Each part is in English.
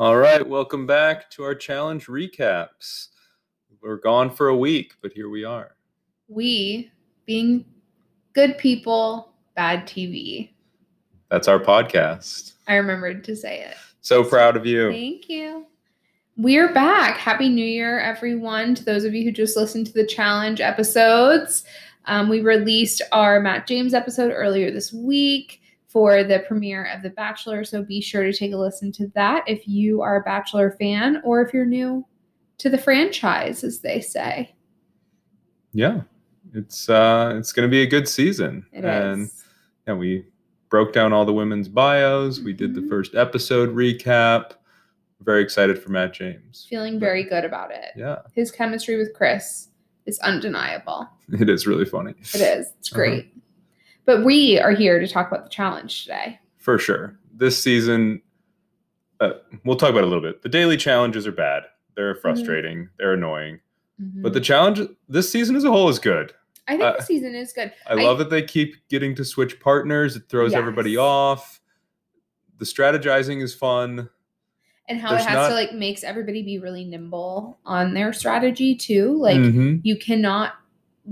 All right, welcome back to our challenge recaps. We're gone for a week, but here we are. We, being good people, bad TV. That's our podcast. I remembered to say it. So proud of you. Thank you. We're back. Happy New Year, everyone. To those of you who just listened to the challenge episodes, um, we released our Matt James episode earlier this week for the premiere of The Bachelor. So be sure to take a listen to that if you are a Bachelor fan or if you're new to the franchise, as they say. Yeah, it's uh, it's going to be a good season. It and is. yeah, we broke down all the women's bios. We did the Mhm. first episode recap. Very excited for Matt James. Feeling very good about it. Yeah, His chemistry with Chris is undeniable. it is really funny. It is. It's Uh-huh. But we are here to talk about the challenge today. For sure. This season, uh, we'll talk about it a little bit. The daily challenges are bad. They're Mm-hmm. frustrating. They're annoying. But Mhm. the challenge this season as a whole is good. I think uh, the season is good. I love that they keep getting to switch partners. It throws everybody off. The strategizing is fun. and how there's it has not- to like makes everybody be really nimble on their strategy too. Like Mhm. you cannot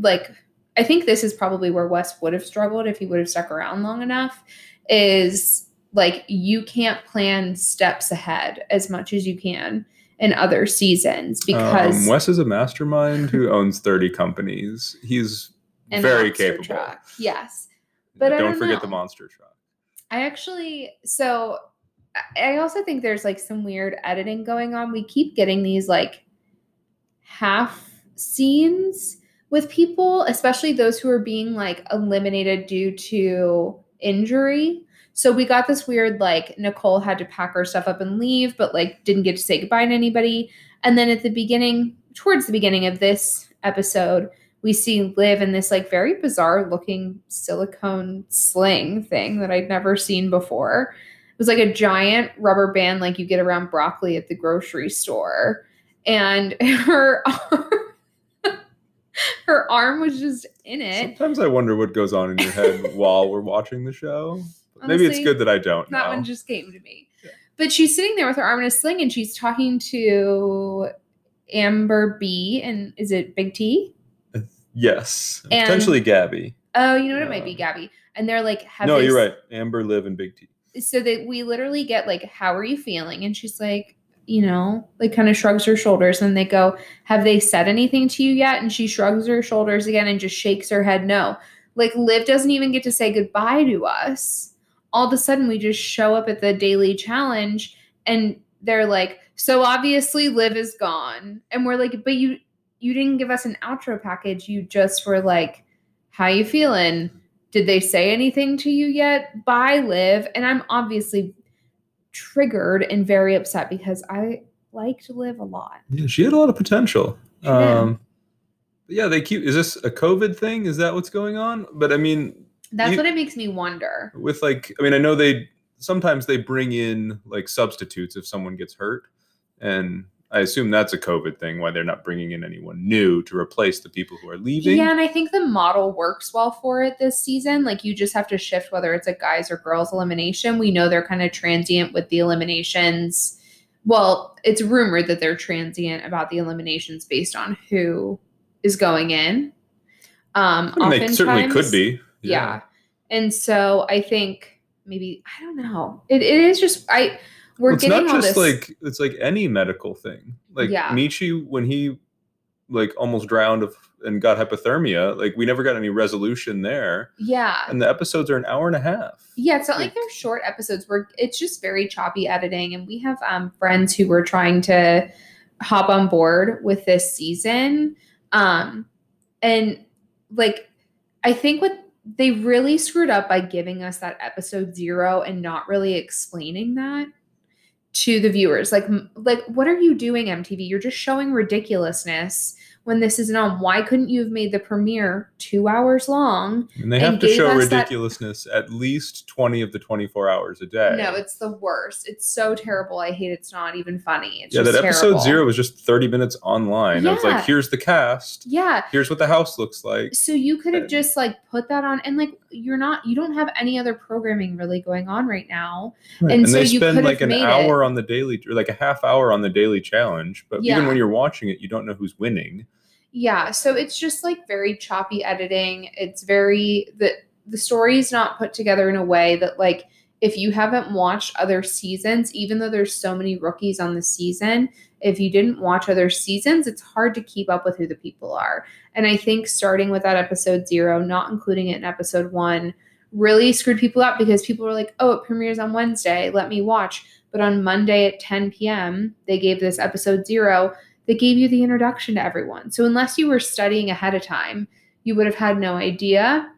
like I think this is probably where Wes would have struggled if he would have stuck around long enough is like you can't plan steps ahead as much as you can in other seasons because um, Wes is a mastermind who owns 30 companies. He's very capable. Truck. Yes. but don't, don't forget the monster truck. I actually so I also think there's like some weird editing going on. We keep getting these like half scenes with people, especially those who are being like eliminated due to injury. So we got this weird like Nicole had to pack her stuff up and leave, but like didn't get to say goodbye to anybody. And then at the beginning, towards the beginning of this episode, we see Liv in this like very bizarre looking silicone sling thing that I'd never seen before. It was like a giant rubber band like you get around broccoli at the grocery store. And her her arm was just in it. Sometimes I wonder what goes on in your head while we're watching the show. But Maybe it's good that I don't That know. one just came to me. Yeah. But she's sitting there with her arm in a sling and she's talking to Amber B and is it Big T? yes, And- potentially Gabby. Oh, you know what? It might be Uh, Gabby. And they're like, have no, you're s- right. Amber, Liv, and Big T. so that we literally get like how are you feeling and she's like you know like kind of shrugs her shoulders and they go have they said anything to you yet? And she shrugs her shoulders again and just shakes her head no. Like liv doesn't even get to say goodbye to us. All of a sudden we just show up at the daily challenge and they're like so obviously liv is gone. And we're like but you you didn't give us an outro package. You just were like how you feeling? Did they say anything to you yet? Bye, Liv. And I'm obviously triggered and very upset because I liked Liv a lot. Yeah, she had a lot of potential. Um, yeah, they keep. Is this a COVID thing? Is that what's going on? But I mean, That's You- what it makes me wonder. with like, I mean, I know they sometimes they bring in like substitutes if someone gets hurt, and I assume that's a COVID thing. Why they're not bringing in anyone new to replace the people who are leaving. Yeah, and I think the model works well for it this season. Like you just have to shift whether it's a guys or girls elimination. We know they're kind of transient with the eliminations. Well, it's rumored that they're transient about the eliminations based on who is going in. Um, I mean, they certainly could be. yeah. and so i think maybe i don't know it, it is just i we're it's getting not just this like it's like any medical thing. Like Yeah. Michi, when he like almost drowned of and got hypothermia, like we never got any resolution there. yeah And the episodes are an hour and a half. yeah it's not like they're short episodes where it's just very choppy editing and we have um friends who were trying to hop on board with this season um and like i think what they really screwed up by giving us that episode zero and not really explaining that to the viewers like like what are you doing mtv you're just showing ridiculousness when this isn't on? Why couldn't you have made the premiere two hours long? And they have and to show us that- ridiculousness at least 20 of the 24 hours a day. No, it's the worst. It's so terrible. I hate it's not even funny. It's yeah, that episode terrible. zero was just 30 minutes online. I was Yeah. like, here's the cast. Yeah. Here's what the house looks like. So you could have And- just like put that on and like you're not you don't have any other programming really going on right now. And, And so they you spend like an made hour on the daily, or like a half hour on the daily challenge. But even when you're watching it, you don't know who's winning. Yeah, so it's just like very choppy editing. It's very the the is not put together in a way that like if you haven't watched other seasons, even though there's so many rookies on the season, if you didn't watch other seasons, it's hard to keep up with who the people are. And I think starting with that episode 0, not including it in episode 1, really screwed people up because people were like, "Oh, it premieres on Wednesday, let me watch." But on Monday at 10 p.m., they gave this episode 0 they gave you the introduction to everyone. So unless you were studying ahead of time, you would have had no idea.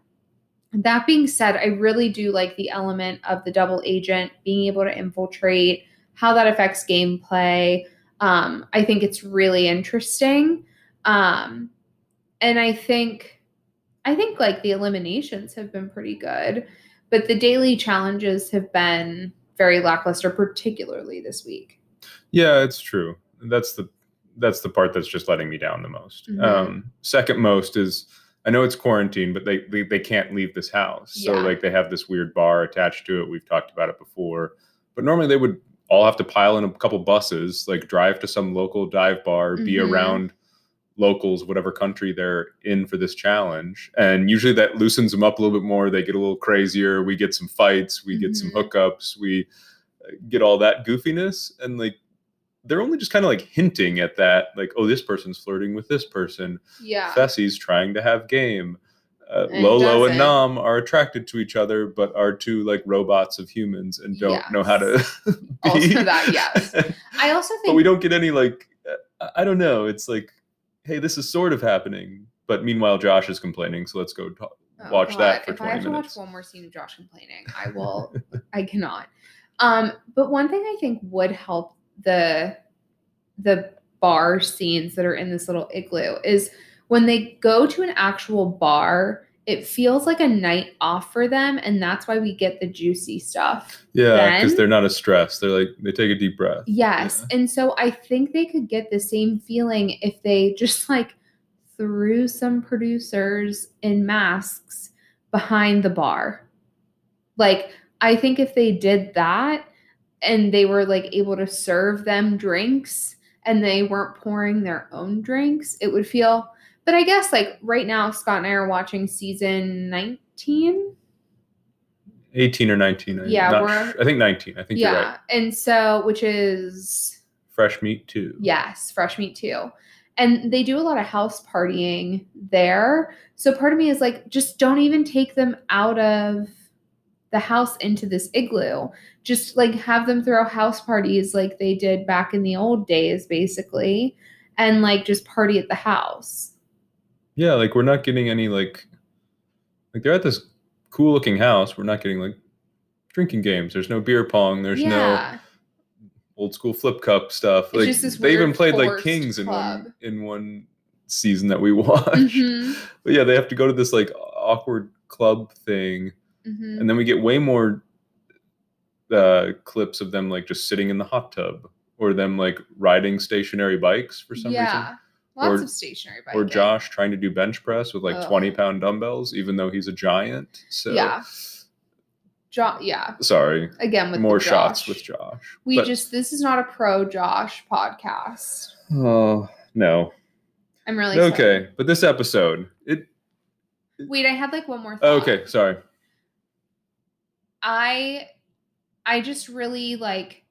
That being said, I really do like the element of the double agent being able to infiltrate, how that affects gameplay. Um, I think it's really interesting. Um, and I think I think like the eliminations have been pretty good, but the daily challenges have been very lackluster, particularly this week. Yeah, it's true. That's the that's the part that's just letting me down the most. Mhm. Um, second most is I know it's quarantine, but they, they they can't leave this house. So like they have this weird bar attached to it. We've talked about it before. But normally they would all have to pile in a couple buses, like drive to some local dive bar, be Mhm. around locals, whatever country they're in for this challenge. And usually that loosens them up a little bit more. They get a little crazier. We get some fights, we get some Mhm. hookups, we uh, get all that goofiness. And like they're only just kind of like hinting at that, like, oh, this person's flirting with this person. Yeah. Fessy's trying to have game. Uh, Lolo and. Nam are attracted to each other, but are two like robots of humans and don't know how to. Be. Also that, yes. I also think but we don't get any like. uh, I don't know. It's like, hey, this is sort of happening, but meanwhile, Josh is complaining. So let's go talk, Oh, watch that for if 20 I have to minutes. watch one more scene of Josh complaining, I will. I cannot. Um, but one thing I think would help the the bar scenes that are in this little igloo is when they go to an actual bar. It feels like a night off for them, and that's why we get the juicy stuff. Yeah, because they're not as stressed. They're like they take a deep breath. Yes. And so I think they could get the same feeling if they just like threw some producers in masks behind the bar. Like, I think if they did that and they were like able to serve them drinks and they weren't pouring their own drinks, it would feel. But I guess like right now, Scott and I are watching season 19. 18 or 19. I'm Yeah, we're- I think 19. I think Yeah. right. And so, which is Fresh meat too. Yes, fresh meat too. And they do a lot of house partying there. So part of me is like, just don't even take them out of the house into this igloo. Just like have them throw house parties like they did back in the old days, basically, and like just party at the house. Yeah, like we're not getting any like like they're at this cool looking house. We're not getting like drinking games. There's no beer pong. There's no old school flip cup stuff. It's like they even played like kings in one in one season that we watched. Mhm, But yeah, they have to go to this like awkward club thing, mhm. and then we get way more uh, clips of them like just sitting in the hot tub or them like riding stationary bikes for some yeah. reason. Lots Or- of stationary Or. Josh trying to do bench press with like Ugh. 20 pound dumbbells, even though he's a giant. So Yeah. Jo- yeah. sorry. Again with More the shots with Josh. We But- just this is not a pro Josh podcast. Oh no. I'm really sorry. Okay. But this episode, it Wait, I had like one more thought. okay, sorry. I I just really like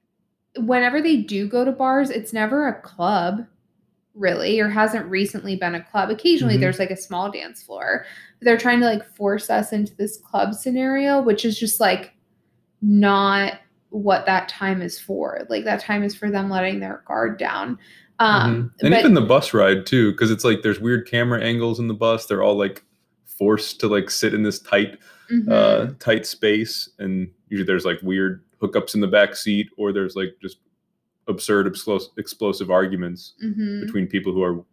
whenever they do go to bars, it's never a club, really, or hasn't recently been a club. Occasionally Mhm. there's like a small dance floor. But they're trying to like force us into this club scenario, which is just like not what that time is for. Like that time is for them letting their guard down. Um Mhm. And but- even the bus ride too, because it's like there's weird camera angles in the bus. They're all like forced to like sit in this tight Mhm. uh tight space and usually there's like weird hookups in the back seat or there's like just absurd explos- explosive arguments Mhm. between people who are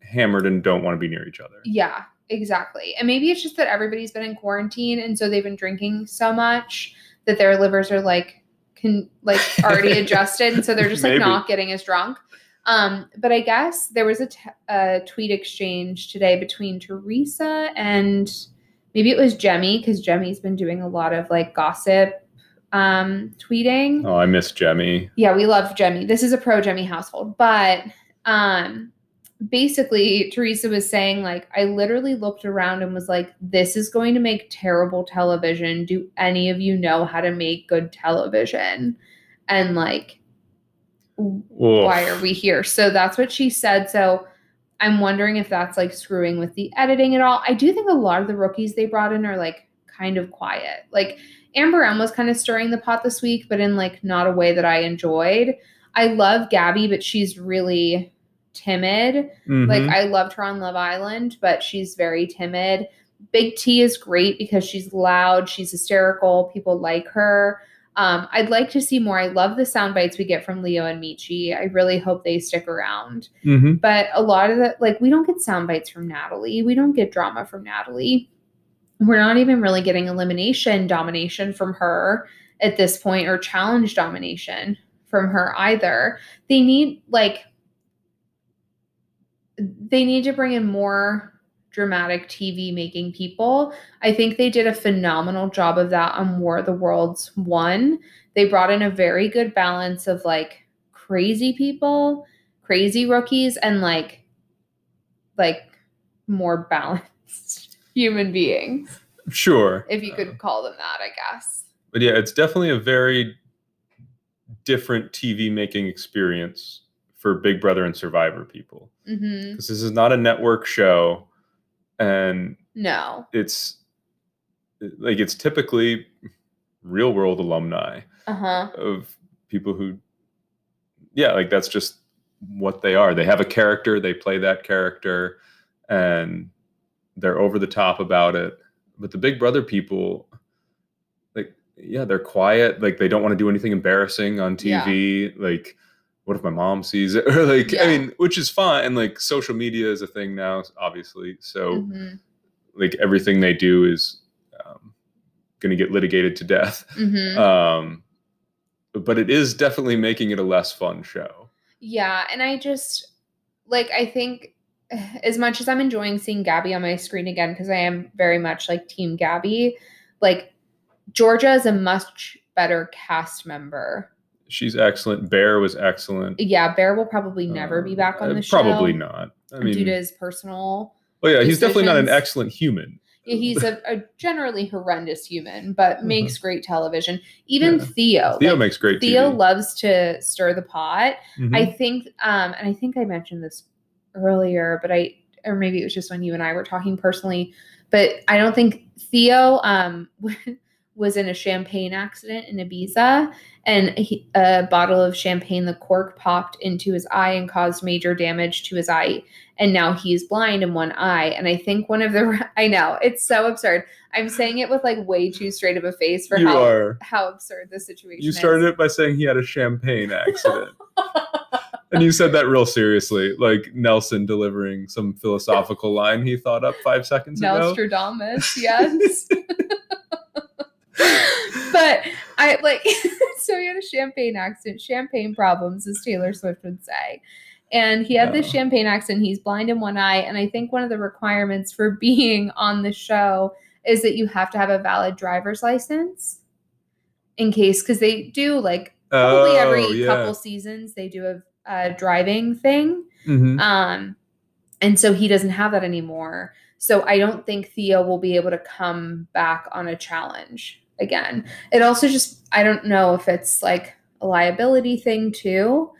hammered and don't want to be near each other. Yeah, exactly. And maybe it's just that everybody's been in quarantine and so they've been drinking so much that their livers are like can like already adjusted and so they're just like not getting as drunk. Um, but I guess there was a, t- a tweet exchange today between Teresa and maybe it was Jemmye because Jemmye's been doing a lot of like gossip um, tweeting. Oh, I miss Jemmye. Yeah, we love Jemmye. This is a pro Jemmye household. But um basically Teresa was saying like I literally looked around and was like this is going to make terrible television. Do any of you know how to make good television? And like why are we here? So that's what she said. So I'm wondering if that's like screwing with the editing at all. I do think a lot of the rookies they brought in are like kind of quiet. Like Amber M was kind of stirring the pot this week, but in like not a way that I enjoyed. I love Gabby, but she's really timid. Mhm. Like I loved her on Love Island, but she's very timid. Big T is great because she's loud, she's hysterical, people like her. Um, I'd like to see more. I love the sound bites we get from Leo and Michi. I really hope they stick around. Mhm. But a lot of the like we don't get sound bites from Natalie. We don't get drama from Natalie. We're not even really getting elimination domination from her at this point or challenge domination from her either. They need like they need to bring in more dramatic TV making people. I think they did a phenomenal job of that on War of the Worlds 1. They brought in a very good balance of like crazy people, crazy rookies and like like more balanced human beings, Sure. if you could call them that, I guess. But yeah, it's definitely a very different TV making experience for Big Brother and Survivor people. Because this is not a network show and No. it's like it's typically real world alumni Uh-huh. of people who yeah, like that's just what they are. They have a character, they play that character and they're over the top about it. But the Big Brother people like yeah, they're quiet, like they don't want to do anything embarrassing on TV, like what if my mom sees it or like Yeah. I mean, which is fine and like social media is a thing now obviously. So Mhm. like everything they do is um, going to get litigated to death. Mhm. Um, but it is definitely making it a less fun show. Yeah, and I just like I think as much as I'm enjoying seeing Gabby on my screen again because I am very much like team Gabby, like Georgia is a much better cast member. She's excellent. Bear was excellent. Yeah, Bear will probably never be Um, back on uh, the show. Probably not. I mean, due to his personal Oh yeah, he's definitely not an excellent human. Yeah, he's a, a generally horrendous human, but Mhm. makes great television. Even Yeah. Theo. Theo like, makes great Theo TV. loves to stir the pot. Mhm. I think, um, and I think I mentioned this earlier, but I, or maybe it was just when you and I were talking personally, but I don't think Theo um, was in a champagne accident in Ibiza, and he, a bottle of champagne, the cork popped into his eye and caused major damage to his eye, and now he's blind in one eye. And I think one of the, I know it's so absurd. I'm saying it with like way too straight of a face for you how are. how absurd the situation You is. started it by saying he had a champagne accident. and you said that real seriously, like Nelson delivering some philosophical line he thought up five seconds ago. Nostradamus, yes. but I like so he had a champagne accident, champagne problems, as Taylor Swift would say. And he had this Oh. champagne accent. He's blind in one eye. And I think one of the requirements for being on the show is that you have to have a valid driver's license in case, because they do like probably Oh, every yeah. couple seasons, they do a, a driving thing. Mhm. Um, and so he doesn't have that anymore. So I don't think Theo will be able to come back on a challenge again. It also just I don't know if it's like a liability thing too.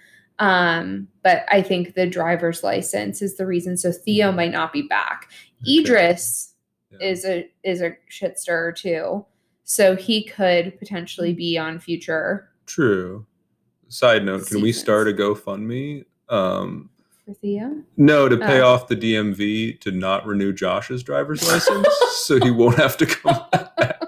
Um, but I think the driver's license is the reason. So Theo might not be back. Okay. Idris Yeah. is a is a shit stirrer too. So he could potentially be on future True. Side note, can we start a GoFundMe? Um, for Theo. no, to pay Oh. off the DMV to not renew Josh's driver's license so he won't have to come back.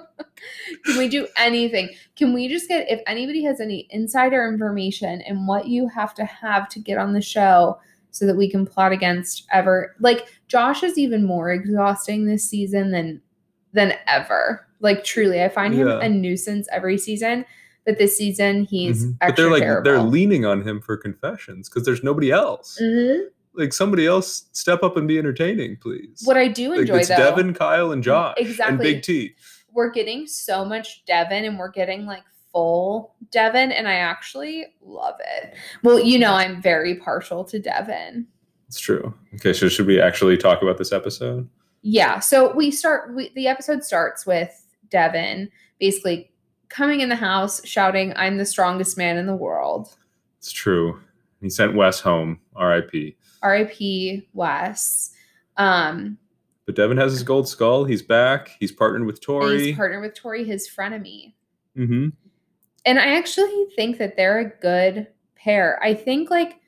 Can we do anything? Can we just get if anybody has any insider information and what you have to have to get on the show, so that we can plot against ever. Like Josh is even more exhausting this season than than ever. Like truly, I find him Yeah. a nuisance every season. But this season, he's Mhm. extra But they're like terrible. they're leaning on him for confessions because there's nobody else. Mhm. Like somebody else step up and be entertaining, please. What I do like enjoy it's though, Devin, Kyle, and Josh, exactly, and Big T. we're getting so much Devin and we're getting like full Devin, and I actually love it. Well, you know, I'm very partial to Devin. It's true. Okay, so should we actually talk about this episode? Yeah. So we start, we, the episode starts with Devin basically coming in the house shouting, I'm the strongest man in the world. It's true. He sent Wes home. R.I.P. R.I.P. Wes. Um, But Devin has his gold skull. He's back. He's partnered with Tori. he's partnered with Tori, his frenemy. mm-hmm. And I actually think that they're a good pair. I think like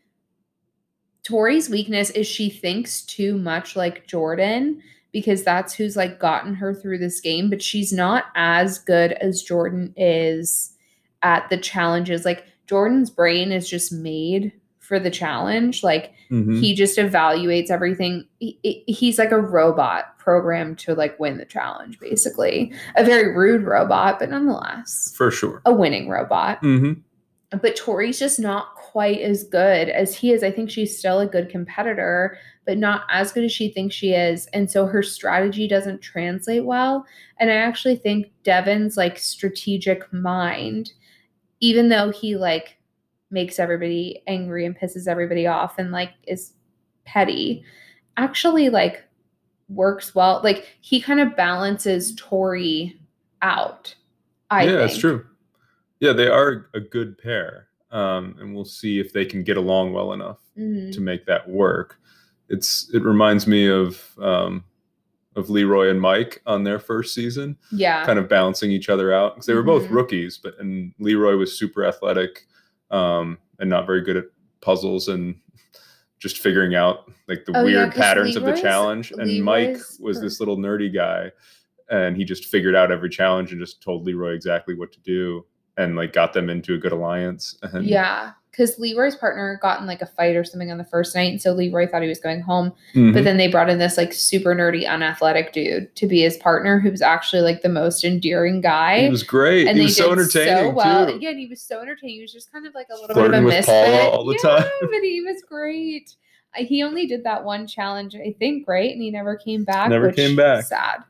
Tori's weakness is she thinks too much like Jordan because that's who's like gotten her through this game, but she's not as good as Jordan is at the challenges. Like Jordan's brain is just made for the challenge. Like Mm-hmm. he just evaluates everything. He, he- he's like a robot programmed to like win the challenge, basically. A very rude robot, but nonetheless For sure. a winning robot. Mm-hmm. But Tori's just not quite as good as he is. I think she's still a good competitor, but not as good as she thinks she is. And so her strategy doesn't translate well. And I actually think Devin's like strategic mind, even though he like makes everybody angry and pisses everybody off and like is petty, actually like works well. Like he kind of balances Tori out. I yeah, think. it's true. Yeah, they are a good pair. Um, and we'll see if they can get along well enough Mhm. to make that work. It's it reminds me of um, of Leroy and Mike on their first season, Yeah. kind of balancing each other out because they were both Mhm. rookies, but and Leroy was super athletic um, and not very good at puzzles and just figuring out like the Oh, yeah, weird 'cause patterns of the challenge. And Mike was per- this little nerdy guy, and he just figured out every challenge and just told Leroy exactly what to do and like got them into a good alliance. And Yeah, because Leroy's partner got in like a fight or something on the first night, and so Leroy thought he was going home. Mhm. But then they brought in this like super nerdy, unathletic dude to be his partner, who was actually like the most endearing guy. he was great. and he was so entertaining well. too. Yeah, and he was so entertaining. He was just kind of like a little Flirting bit of a misfit Paula all the yeah, time. but he was great. He only did that one challenge, I think, right? And he never came back. Never which came back. Sad.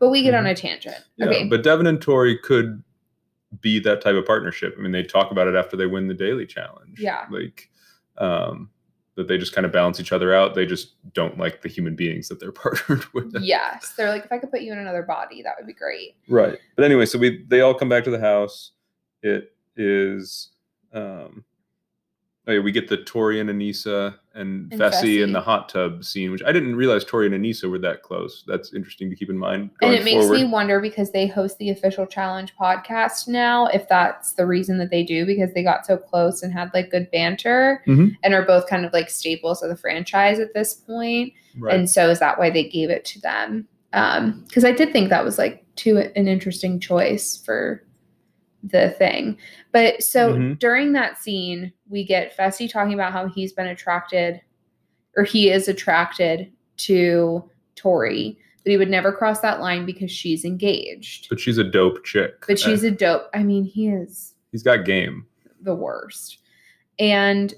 But we get on Mhm. a tangent. Yeah, okay. but Devin and Tori could be that type of partnership. I mean, they talk about it after they win the daily challenge. Yeah. Like um that they just kind of balance each other out. They just don't like the human beings that they're partnered with. yes, they're like, if I could put you in another body, that would be great. Right. But anyway, so we they all come back to the house. It is um oh yeah, we get the Tori and Aneesa and, And Fessy in the hot tub scene, which I didn't realize Tori and Aneesa were that close. That's interesting to keep in mind. and it makes forward. me wonder because they host the official challenge podcast now if that's the reason that they do because they got so close and had like good banter Mhm. and are both kind of like staples of the franchise at this point right. and so is that why they gave it to them um because i did think that was like too an interesting choice for the thing but so Mhm. during that scene we get fessy talking about how he's been attracted or he is attracted to tori but he would never cross that line because she's engaged but she's a dope chick. but she's a dope i mean he is he's got game. the worst. And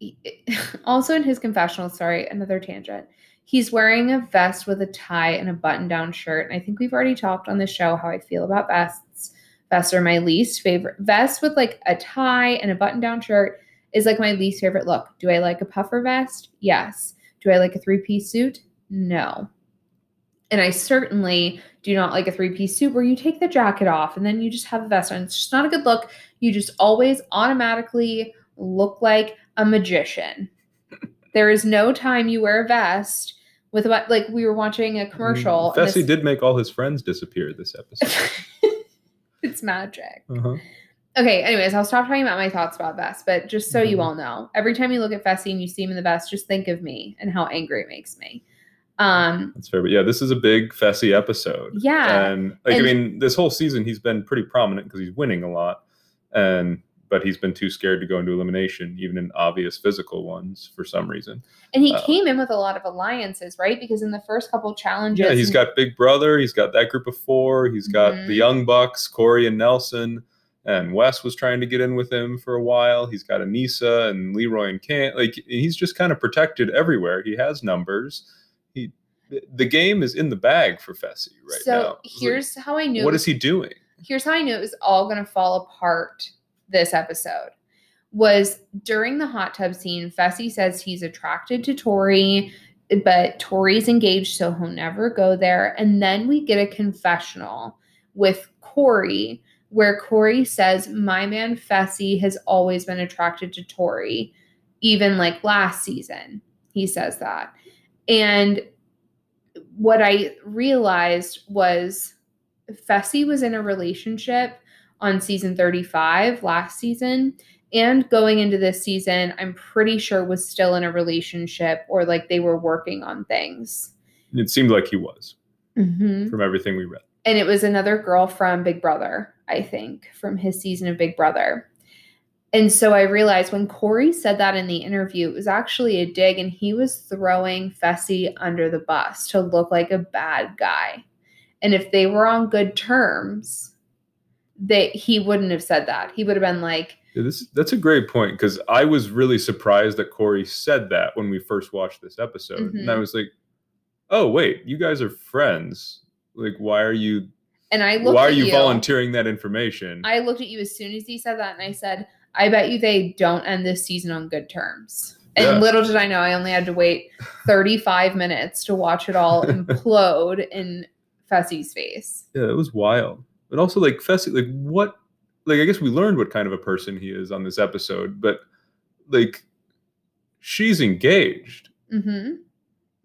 also in his confessional, sorry, another tangent. He's wearing a vest with a tie and a button down shirt. And I think we've already talked on the show how I feel about vests. Vests are my least favorite. Vest with like a tie and a button down shirt is like my least favorite look. Do I like a puffer vest? Yes. Do I like a three piece suit? No. And I certainly do not like a three piece suit where you take the jacket off and then you just have a vest on. It's just not a good look. You just always automatically look like a magician. there is no time you wear a vest with what, like, we were watching a commercial. Fessy this- did make all his friends disappear this episode. it's magic. uh-huh. Okay, anyways, I'll stop talking about my thoughts about vests, but just so you Mhm. all know, every time you look at Fessy and you see him in the vest, just think of me and how angry it makes me. Um, That's fair. But yeah, this is a big Fessy episode. yeah. And like And- I mean, this whole season he's been pretty prominent because he's winning a lot. And but he's been too scared to go into elimination, even in obvious physical ones for some reason. And he Uh, came in with a lot of alliances, right? Because in the first couple challenges, Yeah, he's got Big Brother. He's got that group of four. He's got Mhm. the Young Bucks, Corey and Nelson, and Wes was trying to get in with him for a while. He's got Aneesa and Leroy and Kam. Like he's just kind of protected everywhere. He has numbers. He, the game is in the bag for Fessy right so now. Like, here's how I knew. what is he doing? here's how I knew it was all going to fall apart this episode was during the hot tub scene, Fessy says he's attracted to Tori, but Tori's engaged, so he'll never go there. And then we get a confessional with Corey where Corey says, My man Fessy has always been attracted to Tori, even like last season. He says that. And what I realized was Fessy was in a relationship on season 35 last season. And going into this season i'm pretty sure was still in a relationship or like they were working on things. It seemed like he was. Mm-hmm. from everything we read. and it was another girl from big brother i think from his season of big brother. And so i realized when corey said that in the interview it was actually a dig and he was throwing fessy under the bus to look like a bad guy. And if they were on good terms that he wouldn't have said that he would have been like Yeah, this that's a great point because I was really surprised that Corey said that when we first watched this episode, and I Mhm. was like, "Oh wait, you guys are friends. Like, why are you and i looked why are you, you volunteering that information?" i looked at you as soon as he said that and i said i bet you they don't end this season on good terms and Yeah. little did i know i only had to wait 35 minutes to watch it all implode in fessy's face yeah, it was wild. But also, like Fessy, like what? Like, I guess we learned what kind of a person he is on this episode, but like, she's engaged. mm-hmm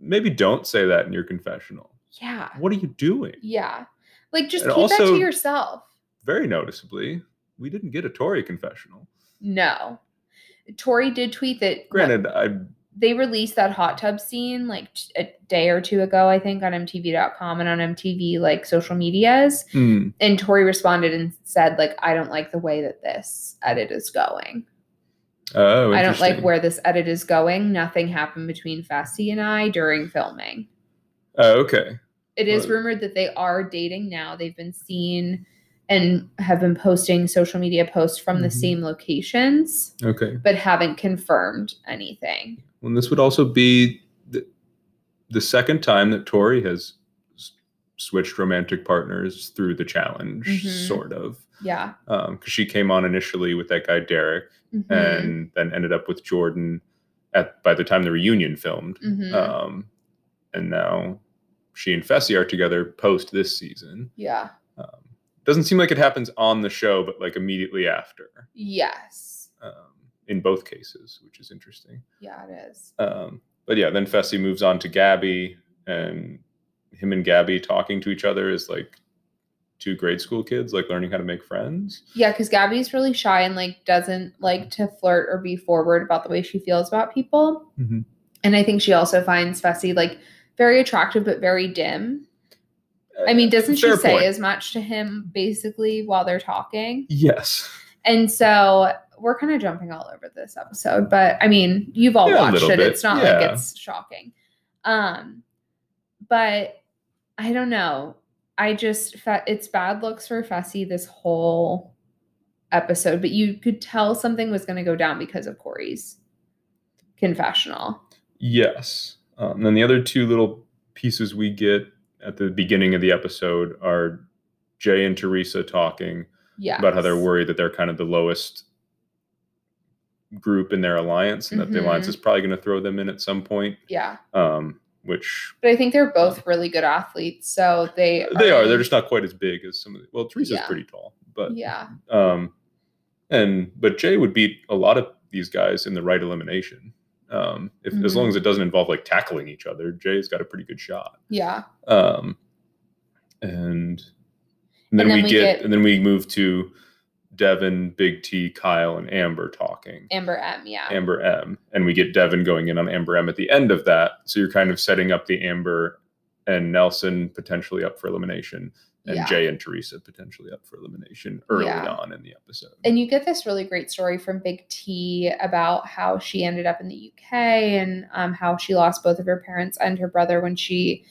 Maybe don't say that in your confessional. yeah What are you doing? yeah like just And keep that to yourself Very noticeably, we didn't get a Tori confessional. no tori did tweet that what- Granted, I they released that hot tub scene like a day or two ago i think on mtv.com and on mtv like social medias. Hmm, and tori responded and said like i don't like the way that this edit is going. Oh, i don't like where this edit is going. Nothing happened between Fessy and i during filming. Oh, okay. it is rumored that they are dating now. They've been seen and have been posting social media posts from the Mhm. same locations Okay. but haven't confirmed anything Well, this would also be the, the second time that Tori has s- switched romantic partners through the challenge, Mhm. sort of. yeah Because she came on initially with that guy Derek, Mhm. and then ended up with Jordan at by the time the reunion filmed. Mhm. Um, and now she and Fessy are together post this season. yeah Um, doesn't seem like it happens on the show, but like immediately after. yes Um, in both cases, which is interesting. yeah it is Um, but yeah, then Fessy moves on to Gabby, and him and Gabby talking to each other is like two grade school kids, like learning how to make friends. Yeah, because Gabby's really shy and like doesn't like to flirt or be forward about the way she feels about people. Mhm. And I think she also finds Fessy like very attractive but very dim. I mean, doesn't she say point. as much to him basically while they're talking? Yes. And so we're kind of jumping all over this episode, but I mean, you've all Yeah, watched it. bit, It's not yeah. like it's shocking. Um, but I don't know. I just it's bad looks for Fessy this whole episode, but you could tell something was going to go down because of Corey's confessional. Yes. Um, and then the other two little pieces we get at the beginning of the episode are Jay and Teresa talking Yeah. about how they're worried that they're kind of the lowest group in their alliance and that the alliance Mhm. is probably going to throw them in at some point. Yeah. Um, which But I think they're both really good athletes, so they they are. They're just not quite as big as some of the. Well, Teresa's Yeah. pretty tall, but yeah. um, and but Jay would beat a lot of these guys in the right elimination. Um, if as Mhm. long as it doesn't involve like tackling each other, Jay's got a pretty good shot. Yeah. Um, and, and then, then we, we get, get- and then we move to Devin, Big T, Kyle, and Amber talking. Amber M, yeah. Amber M, and we get Devin going in on Amber M at the end of that. So you're kind of setting up the Amber and Nelson potentially up for elimination, and Yeah. Jay and Teresa potentially up for elimination early Yeah. on in the episode. and you get this really great story from Big T about how she ended up in the UK and um, how she lost both of her parents and her brother when she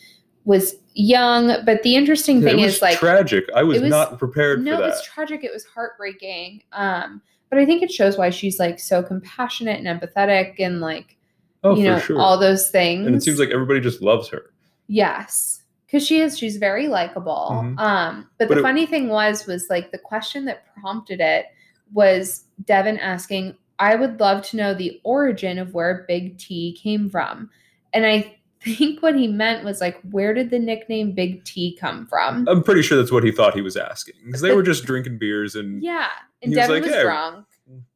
was young. But the interesting thing it was is like tragic. I was, was- not prepared no, for it was tragic. It was heartbreaking. Um, but I think it shows why she's like so compassionate and empathetic and like oh, you for know sure. all those things. and it seems like everybody just loves her. Yes. Cause she is, she's very likable. Mhm. Um, but, But the it- funny thing was, was like the question that prompted it was Devin asking, I would love to know the origin of where Big T came from. And I think what he meant was like, where did the nickname Big T come from? I'm pretty sure that's what he thought he was asking because they were just drinking beers and yeah. And He was Devin like, was "Hey, drunk.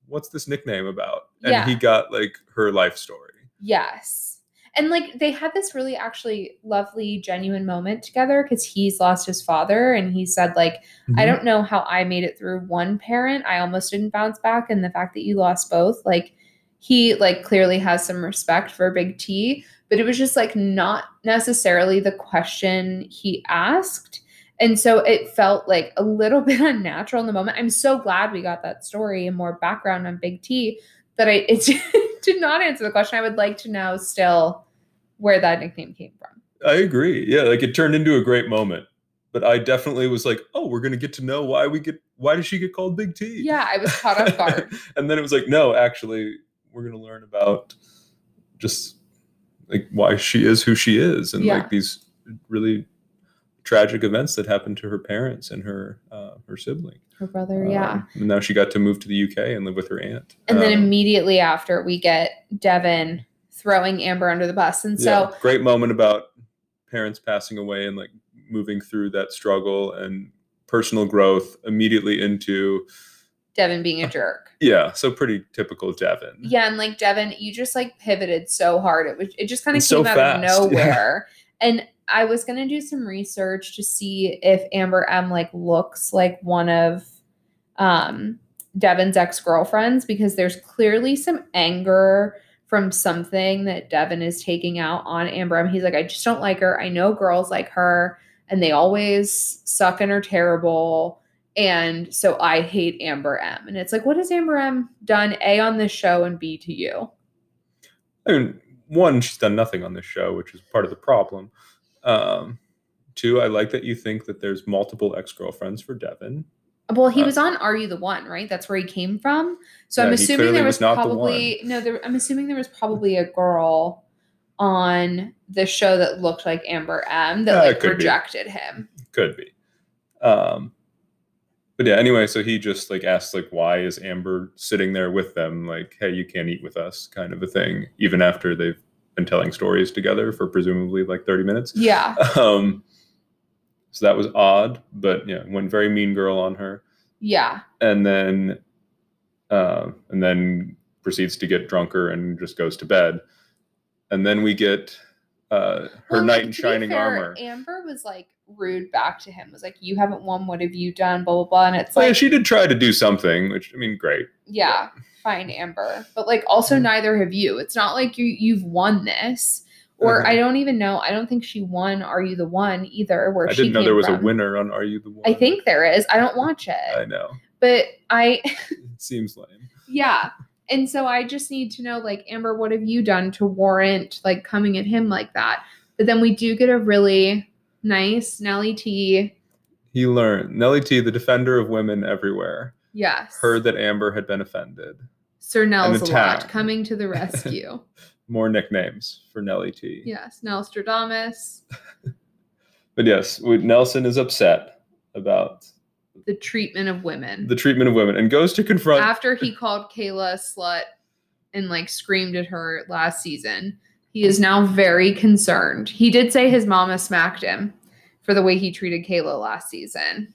what's this nickname about? And Yeah. he got like her life story. Yes. And like they had this really actually lovely, genuine moment together because he's lost his father and he said, like, Mm-hmm. I don't know how I made it through one parent. I almost didn't bounce back. And the fact that you lost both, like, he like clearly has some respect for Big T, but it was just like not necessarily the question he asked. And so it felt like a little bit unnatural in the moment. I'm so glad we got that story and more background on Big T that I it did not answer the question. I would like to know still where that nickname came from. I agree. Yeah, like it turned into a great moment. But I definitely was like, oh, we're gonna get to know why we get why does she get called Big T? Yeah, I was caught off guard. and then it was like, no, actually, we're gonna learn about just like why she is who she is and Yeah. like these really tragic events that happened to her parents and her uh, her sibling. Her brother, yeah. Um, and now she got to move to the UK and live with her aunt. And then Um, immediately after, we get Devin throwing Amber under the bus. And so, yeah, great moment about parents passing away and like moving through that struggle and personal growth immediately into Devin being a jerk. yeah so pretty typical devin Yeah, and like Devin, you just like pivoted so hard. It was it just kind of And so came out fast, of yeah. nowhere. And I was gonna do some research to see if Amber M like looks like one of um Devin's ex-girlfriends because there's clearly some anger from something that Devin is taking out on Amber. He's like, I just don't like her. I know girls like her and they always suck and are terrible. And so I hate Amber M. And it's like, what has Amber M done A on this show and B to you? i mean one she's done nothing on this show which is part of the problem um two i like that you think that there's multiple ex-girlfriends for devin Well, he Uh, was on Are You the One, right? That's where he came from. So I'm assuming there was was, not the probably no. There, I'm assuming there was probably a girl on the show that looked like Amber M that Yeah, like could be. rejected him. could be um but yeah anyway so he just like asked like why is amber sitting there with them like hey you can't eat with us kind of a thing even after they've been telling stories together for presumably like 30 minutes Yeah, um so that was odd but yeah went very mean girl on her yeah, and then uh, and then proceeds to get drunker and just goes to bed and then we get uh, her Well, knight like, in shining fair, armor Amber was like rude back to him. Was like, "You haven't won. What have you done?" Blah blah blah. And it's Oh, like, yeah, she did try to do something which i mean great yeah, fine, Amber. But like, also Mhm. neither have you. It's not like you you've won this. Or Uh-huh. I don't even know. I don't think she won. Are you the one either? Where i she didn't know there was a winner on are you the one I think there is. I don't watch it, i know but I it seems lame yeah. And so I just need to know, like, Amber, what have you done to warrant like coming at him like that? But then we do get a really nice Nelly T. he learned nellie t the defender of women everywhere Yes. heard that amber had been offended Sir Nels a lot coming to the rescue. more nicknames for Nelly t yes. Nelstradamus, but yes nelson is upset about the treatment of women. the treatment of women and goes to confront After he called Kayla a slut and like screamed at her last season, he is now very concerned. He did say his mama smacked him for the way he treated Kayla last season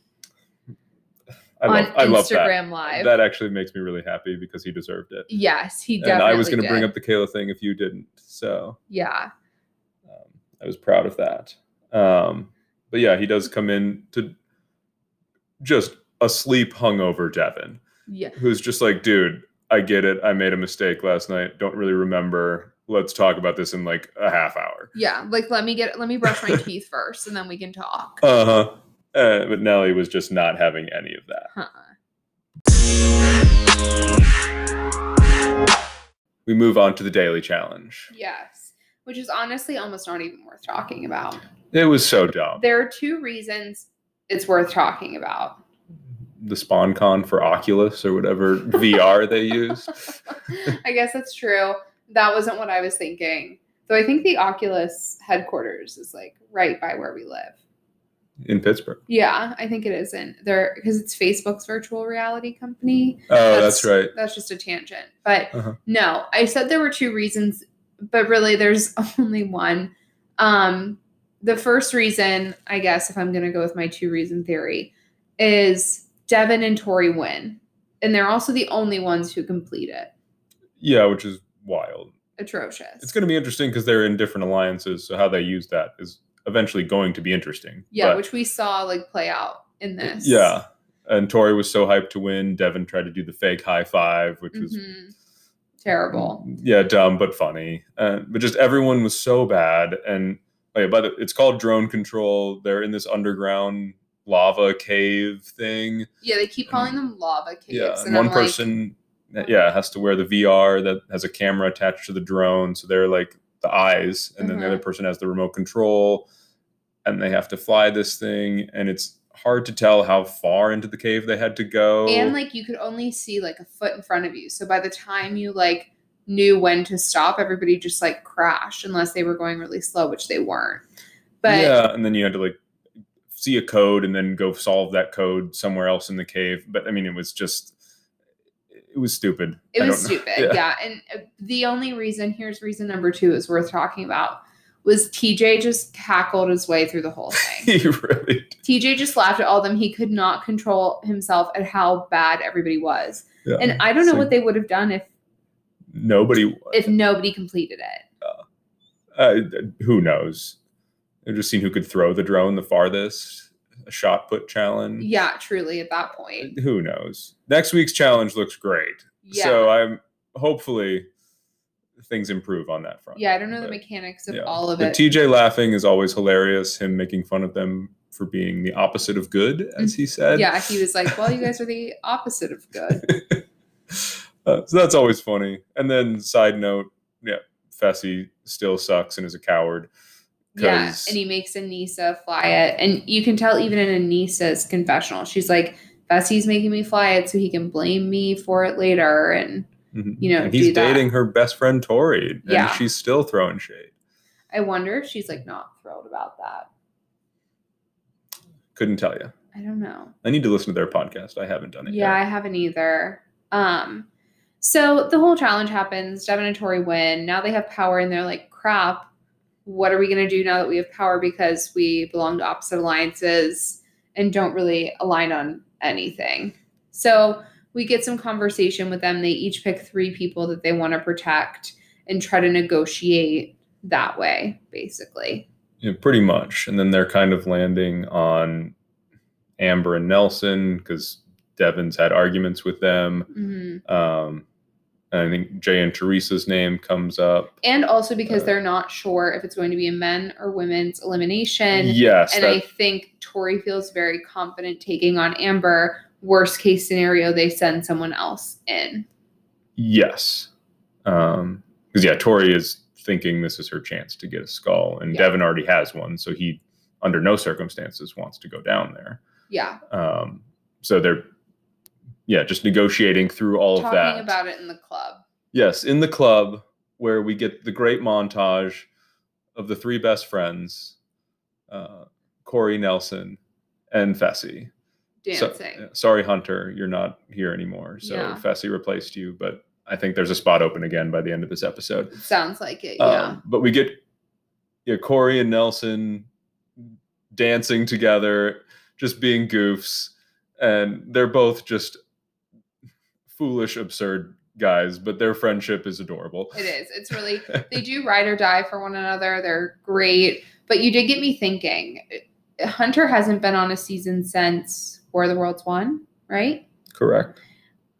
I on love, I love that. Instagram Live. That actually makes me really happy because he deserved it. yes, he definitely. And I was going to bring up the Kayla thing if you didn't. So Yeah. um, I was proud of that. Um, but yeah, he does come in to just asleep hungover Devin, Yeah. who's just like, dude, I get it. I made a mistake last night. Don't really remember. Let's talk about this in like a half hour. Yeah. Like let me get let me brush my teeth first and then we can talk. Uh huh. Uh, but Nelly was just not having any of that. Huh. We move on to the daily challenge. Yes. Which is honestly almost not even worth talking about. It was so dumb. There are two reasons it's worth talking about. The sponcon for Oculus or whatever VR they use. I guess that's true. That wasn't what I was thinking. Though I think the Oculus headquarters is like right by where we live. In Pittsburgh. Yeah, I think it isn't there because it's Facebook's virtual reality company. Oh, that's, right. That's just a tangent. But Uh-huh. no, I said there were two reasons, but really there's only one. Um, the first reason, I guess, if I'm going to go with my two reason theory, is Devin and Tori win. And they're also the only ones who complete it. Yeah, which is wild. Atrocious. It's going to be interesting because they're in different alliances. So how they use that is eventually going to be interesting. yeah, But- which we saw like play out in this. Yeah. And Tori was so hyped to win. Devin tried to do the fake high five, which was Mhm. Terrible. Yeah, dumb but funny. Uh, but just everyone was so bad. And oh yeah, but it's called drone control. They're in this underground lava cave thing. Yeah, they keep calling them lava caves. yeah, and one I'm like, person, yeah, has to wear the VR that has a camera attached to the drone, so they're like the eyes, and then the other mm-hmm. person has the remote control, and they have to fly this thing, and it's hard to tell how far into the cave they had to go. and like you could only see like a foot in front of you so by the time you like knew when to stop everybody just like crashed unless they were going really slow which they weren't but yeah, and then you had to like see a code and then go solve that code somewhere else in the cave. But I mean, it was just, it was stupid. it was stupid yeah. and uh, the only reason here's reason number two is worth talking about was tj just cackled his way through the whole thing he really. tj just laughed at all of them he could not control himself at how bad everybody was Yeah. and i don't know So what they would have done if nobody. if nobody completed it Uh, who knows? I've just seen who could throw the drone the farthest. A shot put challenge. yeah truly at that point Who knows? Next week's challenge looks great. yeah So I'm hopefully things improve on that front. Yeah, I don't know the mechanics of yeah. all of But it. TJ laughing is always hilarious. Him making fun of them for being the opposite of good, as he said. yeah, he was like, "Well, you guys are the opposite of good." Uh, so that's always funny. And then side note, yeah, Fessy still sucks and is a coward. Yeah, and he makes Aneesa fly it, and you can tell even in Aneesa's confessional, she's like, "Fessy's making me fly it so he can blame me for it later." And Mhm. you know, And he's dating her best friend Tori, and Yeah. she's still throwing shade. I wonder if she's like not thrilled about that. Couldn't tell you. I don't know. I need to listen to their podcast. I haven't done it Yeah, I haven't either. Um, so the whole challenge happens. Devin and Tori win. Now they have power, and they're like, "Crap, what are we gonna do now that we have power because we belong to opposite alliances and don't really align on anything?" So we get some conversation with them. They each pick three people that they want to protect and try to negotiate that way, basically. Yeah, pretty much. And then they're kind of landing on Amber and Nelson because Devin's had arguments with them. hmm Um, I think Jay and Teresa's name comes up. And also because Uh, they're not sure if it's going to be a men or women's elimination. yes, And that, I think Tori feels very confident taking on Amber. Worst case scenario, they send someone else in. yes. Um, because yeah, Tori is thinking this is her chance to get a skull, and Yeah. Devin already has one, so he, under no circumstances, wants to go down there. Yeah. Um, so they're, yeah, just negotiating through all of that. Talking about it in the club. Yes, in the club where we get the great montage of the three best friends, uh, Corey Nelson and Fessy. Dancing. yeah, sorry, Hunter, you're not here anymore. So Yeah. Fessy replaced you, but I think there's a spot open again by the end of this episode. Sounds like it. Yeah. Um, but we get yeah, Corey and Nelson dancing together, just being goofs, and they're both just foolish, absurd guys, but their friendship is adorable. it is. It's really, they do ride or die for one another. They're great. But you did get me thinking Hunter hasn't been on a season since War of the Worlds One, right? Correct.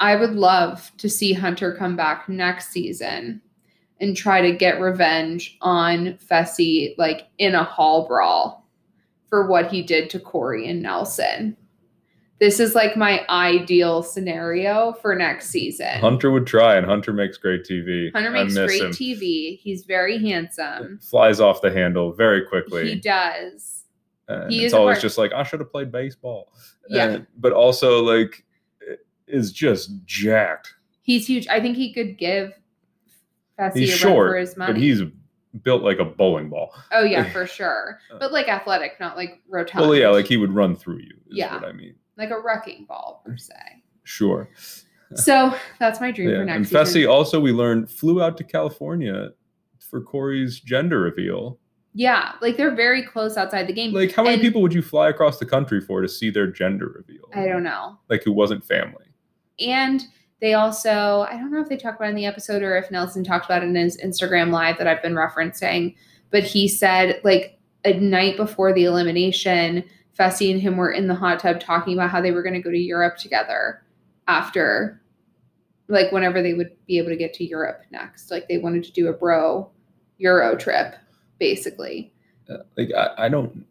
I would love to see Hunter come back next season and try to get revenge on Fessy, like in a hall brawl for what he did to Corey and Nelson. This is like my ideal scenario for next season. Hunter would try, and Hunter makes great TV. Hunter makes great him. TV. He's very handsome. Flies off the handle very quickly. He does. and he it's always part- just like I should have played baseball. Yeah. And- but also like is just jacked. He's huge. I think he could give Fessy He's short, for his money. but he's built like a bowling ball. oh yeah, for sure. Uh, But like athletic, not like rotund. Well, yeah, like he would run through you. Is Yeah. what I mean. Like a wrecking ball per se. Sure. So that's my dream Yeah. for And next Fessy season. also we learned flew out to California for Corey's gender reveal. Yeah, like they're very close outside the game. Like how many And- people would you fly across the country for to see their gender reveal? I don't know. Like who wasn't family. And they also, I don't know if they talked about it in the episode or if Nelson talked about it in his Instagram live that I've been referencing, but he said like a night before the elimination, Fessy and him were in the hot tub talking about how they were going to go to Europe together after, like whenever they would be able to get to Europe next. Like they wanted to do a bro Euro trip, basically. Uh, like I, I don't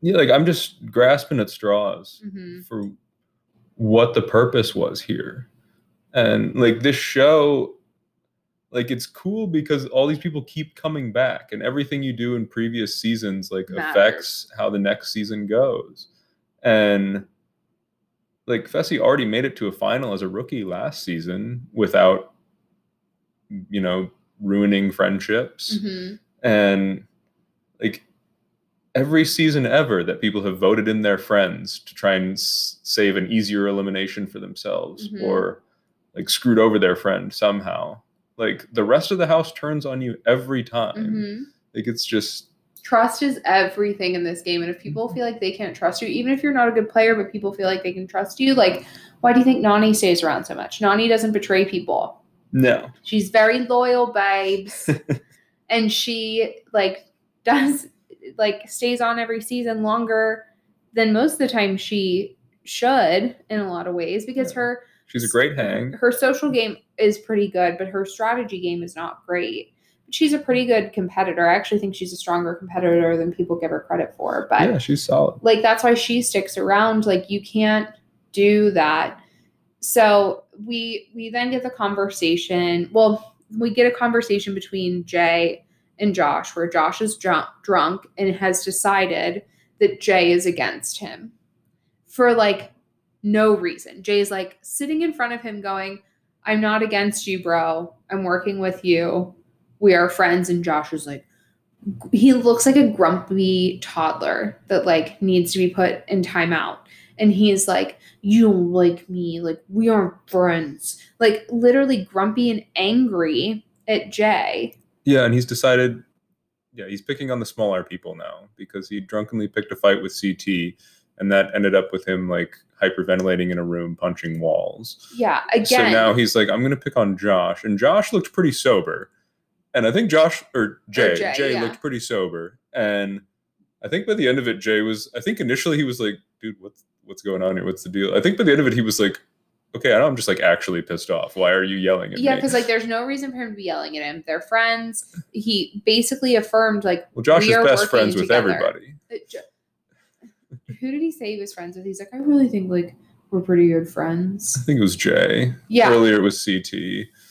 yeah like i'm just grasping at straws hmm for what the purpose was here and like this show like it's cool because all these people keep coming back and everything you do in previous seasons like Matters. affects how the next season goes and like Fessy already made it to a final as a rookie last season without you know ruining friendships hmm and like every season ever that people have voted in their friends to try and s- save an easier elimination for themselves Mhm. or like screwed over their friend somehow like the rest of the house turns on you every time. Hmm like it's just trust is everything in this game and if people feel like they can't trust you even if you're not a good player but people feel like they can trust you like why do you think Nany stays around so much? Nany doesn't betray people. No. She's very loyal babes. And she like does like stays on every season longer than most of the time she should in a lot of ways because Yeah. her she's a great hang her social game is pretty good, but her strategy game is not great. But she's a pretty good competitor. I actually think she's a stronger competitor than people give her credit for. But yeah she's solid like that's why she sticks around. Like you can't do that. So we we then get the conversation. Well, we get a conversation between Jay and Josh, where Josh is drunk, drunk and has decided that Jay is against him for like no reason. Jay's like sitting in front of him, going, "I'm not against you, bro. I'm working with you. We are friends." And Josh is like, he looks like a grumpy toddler that like needs to be put in timeout. And he's like, You don't like me. Like, we aren't friends. Like, literally grumpy and angry at Jay. yeah and he's decided yeah he's picking on the smaller people now because he drunkenly picked a fight with ct and that ended up with him like hyperventilating in a room punching walls Yeah. Again. So now he's like, I'm gonna pick on Josh, and Josh looked pretty sober, and I think Josh or Jay, Jay, Jay, yeah. looked pretty sober, and I think by the end of it, Jay was. I think initially he was like, "Dude, what's what's going on here? What's the deal?" I think by the end of it, he was like, "Okay, I know I'm just like actually pissed off. Why are you yelling at yeah, me?" Yeah, because like there's no reason for him to be yelling at him. They're friends. He basically affirmed like well, Josh we is best friends with together. everybody. Uh, who did he say he was friends with? He's like, I really think like we're pretty good friends. I think it was Jay. Yeah. Earlier it was CT.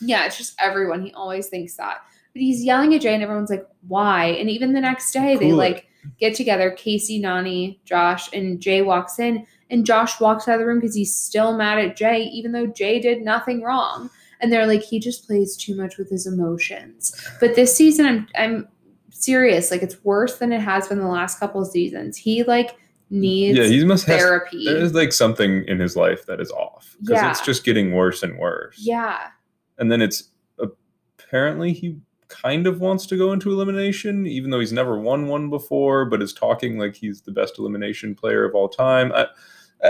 Yeah, it's just everyone. He always thinks that. But he's yelling at Jay, and everyone's like, why? And even the next day, they Cool it. like get together. Kaycee, Nany, Josh, and Jay walks in, and Josh walks out of the room because he's still mad at Jay, even though Jay did nothing wrong. And they're like, he just plays too much with his emotions. But this season, I'm I'm serious. Like it's worse than it has been the last couple of seasons. He like needs Yeah, he must have. therapy. There is like something in his life that is off because Yeah. it's just getting worse and worse. yeah. and then it's apparently he kind of wants to go into elimination even though he's never won one before but is talking like he's the best elimination player of all time i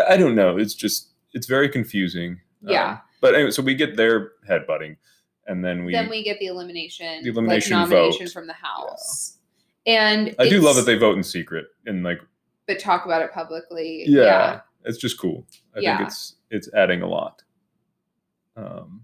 i don't know it's just it's very confusing Yeah. Um, but anyway so we get their headbutting and then we, then we get the elimination, The elimination like, nomination vote. from the house. And i do love that they vote in secret and like but talk about it publicly. yeah, it's just cool i Yeah. think it's it's adding a lot um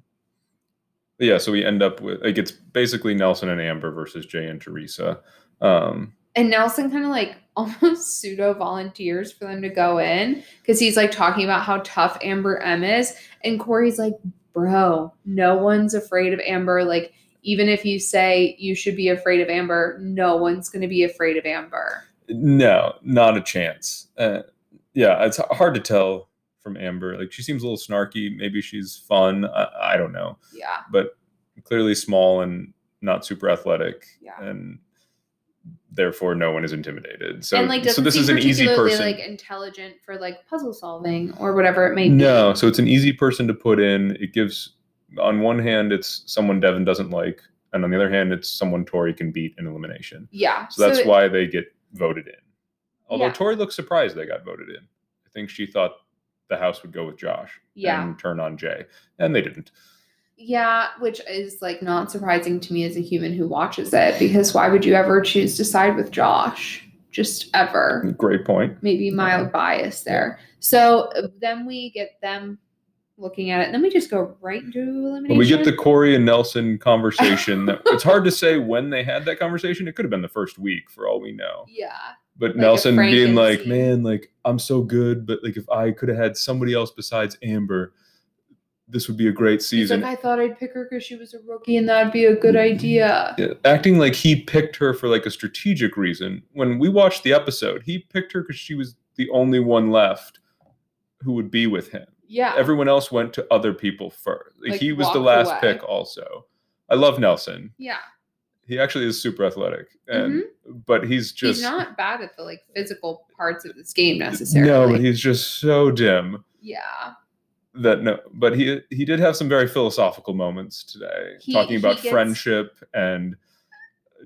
yeah so we end up with like it's basically nelson and amber versus jay and teresa um and Nelson kind of like almost pseudo volunteers for them to go in because he's like talking about how tough Amber M is. And Corey's like, bro, no one's afraid of Amber. Like, even if you say you should be afraid of Amber, no one's going to be afraid of Amber. No, not a chance. Uh, yeah, it's hard to tell from Amber. Like she seems a little snarky. Maybe she's fun. I, I don't know. Yeah. But clearly small and not super athletic. Yeah. And therefore no one is intimidated. So, and like so this is an easy person. like intelligent for like puzzle solving or whatever it may be. No, so it's an easy person to put in. It gives, on one hand, it's someone Devin doesn't like, and on the other hand, it's someone Tori can beat in elimination. Yeah. So that's it- why they get voted in. Although Yeah. Tori looks surprised they got voted in. I think she thought the House would go with Josh Yeah. and turn on Jay, and they didn't. Yeah, which is like not surprising to me as a human who watches it because why would you ever choose to side with Josh? Just ever. Great point. Maybe mild bias there. So uh, then we get them looking at it, and then we just go right into elimination. We get the Corey and Nelson conversation. that, it's hard to say when they had that conversation. It could have been the first week, for all we know. yeah, But Like Nelson being like, "Man, like I'm so good, but like if I could have had somebody else besides Amber, this would be a great season." like, I thought I'd pick her because she was a rookie, and that'd be a good idea. Yeah, acting like he picked her for like a strategic reason. When we watched the episode, he picked her because she was the only one left who would be with him. Yeah, Everyone else went to other people first. Like, he was the last away. pick. Also, I love Nelson. yeah. He actually is super athletic, and but he's just Mm-hmm. He's not bad at the like physical parts of this game necessarily. no, but he's just so dim. yeah. that no but he he did have some very philosophical moments today He- talking about gets- friendship and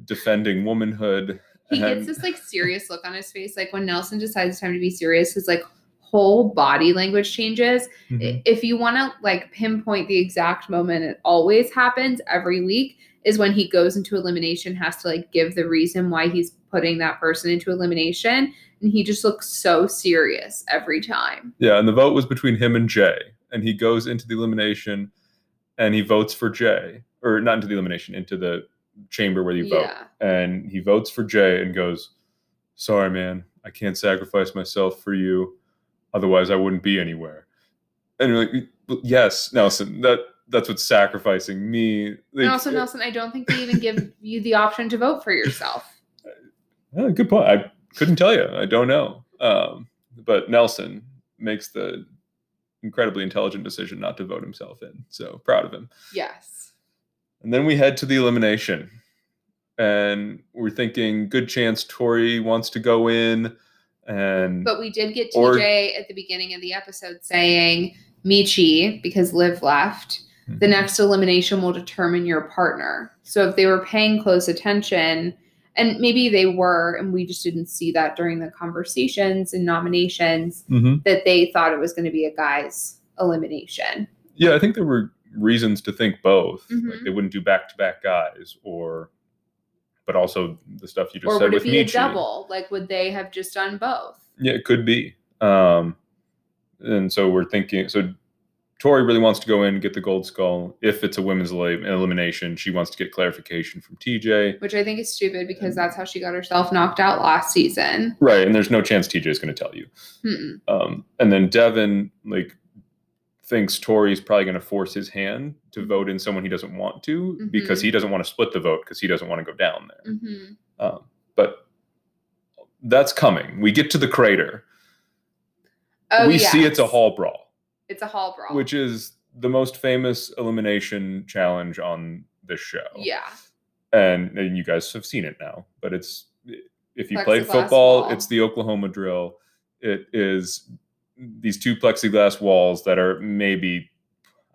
defending womanhood He and gets this like serious look on his face. Like when Nelson decides it's time to be serious, his like whole body language changes. Mhm. If you want to like pinpoint the exact moment, it always happens every week. Is when he goes into elimination, has to like give the reason why he's putting that person into elimination, and he just looks so serious every time. yeah and the vote was between him and jay and he goes into the elimination and he votes for jay or not into the elimination into the chamber where you vote Yeah, and he votes for jay and goes sorry man i can't sacrifice myself for you otherwise i wouldn't be anywhere and you're like yes nelson that that's what's sacrificing me and also Nelson, I don't think they even give you the option to vote for yourself. Good point. I couldn't tell you. I don't know. Um, but Nelson makes the incredibly intelligent decision not to vote himself in. So proud of him. Yes. And then we head to the elimination. And we're thinking, good chance Tori wants to go in. And But we did get Or- TJ at the beginning of the episode saying Michi, because Liv left, the Mhm. next elimination will determine your partner. So if they were paying close attention, and maybe they were, and we just didn't see that during the conversations and nominations, Mhm. that they thought it was going to be a guy's elimination. yeah, I think there were reasons to think both. Like Mhm. they wouldn't do back to back guys or but also the stuff you just Or said would it with be a double? Like, would they have just done both? Yeah, it could be. Um, and so we're thinking. So Tori really wants to go in and get the gold skull. If it's a women's elim- elimination, she wants to get clarification from TJ. Which I think is stupid because that's how she got herself knocked out last season. Right, and there's no chance TJ is going to tell you. Um, and then Devin like thinks Tori's probably going to force his hand to vote in someone he doesn't want to because Mhm. he doesn't want to split the vote because he doesn't want to go down there. Mhm. Um, but that's coming. We get to the crater. Oh, we see it's a hall brawl. It's a hall brawl. which is the most famous elimination challenge on this show. yeah. And, and you guys have seen it now, but it's if you played football, wall. it's the Oklahoma drill. It is these two plexiglass walls that are maybe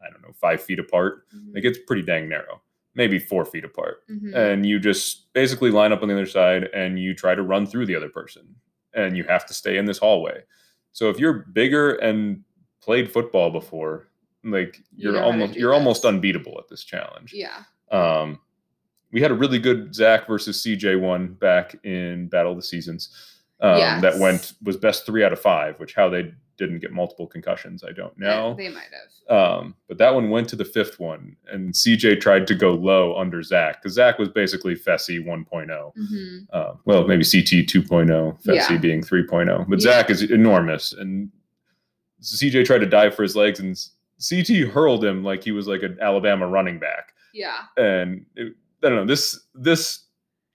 I don't know five feet apart. Mhm. Like it's pretty dang narrow, maybe four feet apart. Mhm. And you just basically line up on the other side and you try to run through the other person, and you have to stay in this hallway. So if you're bigger and played football before, like You you're to almost you're almost unbeatable at this challenge. yeah. Um, we had a really good Zach versus CJ one back in Battle of the Seasons. Um, That went was best three out of five, which how they didn't get multiple concussions. I don't Yeah, know. They might have. Um, but that one went to the fifth one, and CJ tried to go low under Zach because Zach was basically Fessy 1.0. hmm Uh, well, maybe CT 2.0, Fessy Yeah. being 3.0. But Yeah. Zach is enormous, and CJ tried to dive for his legs, and CT hurled him like he was like an Alabama running back. Yeah. And it, I don't know this this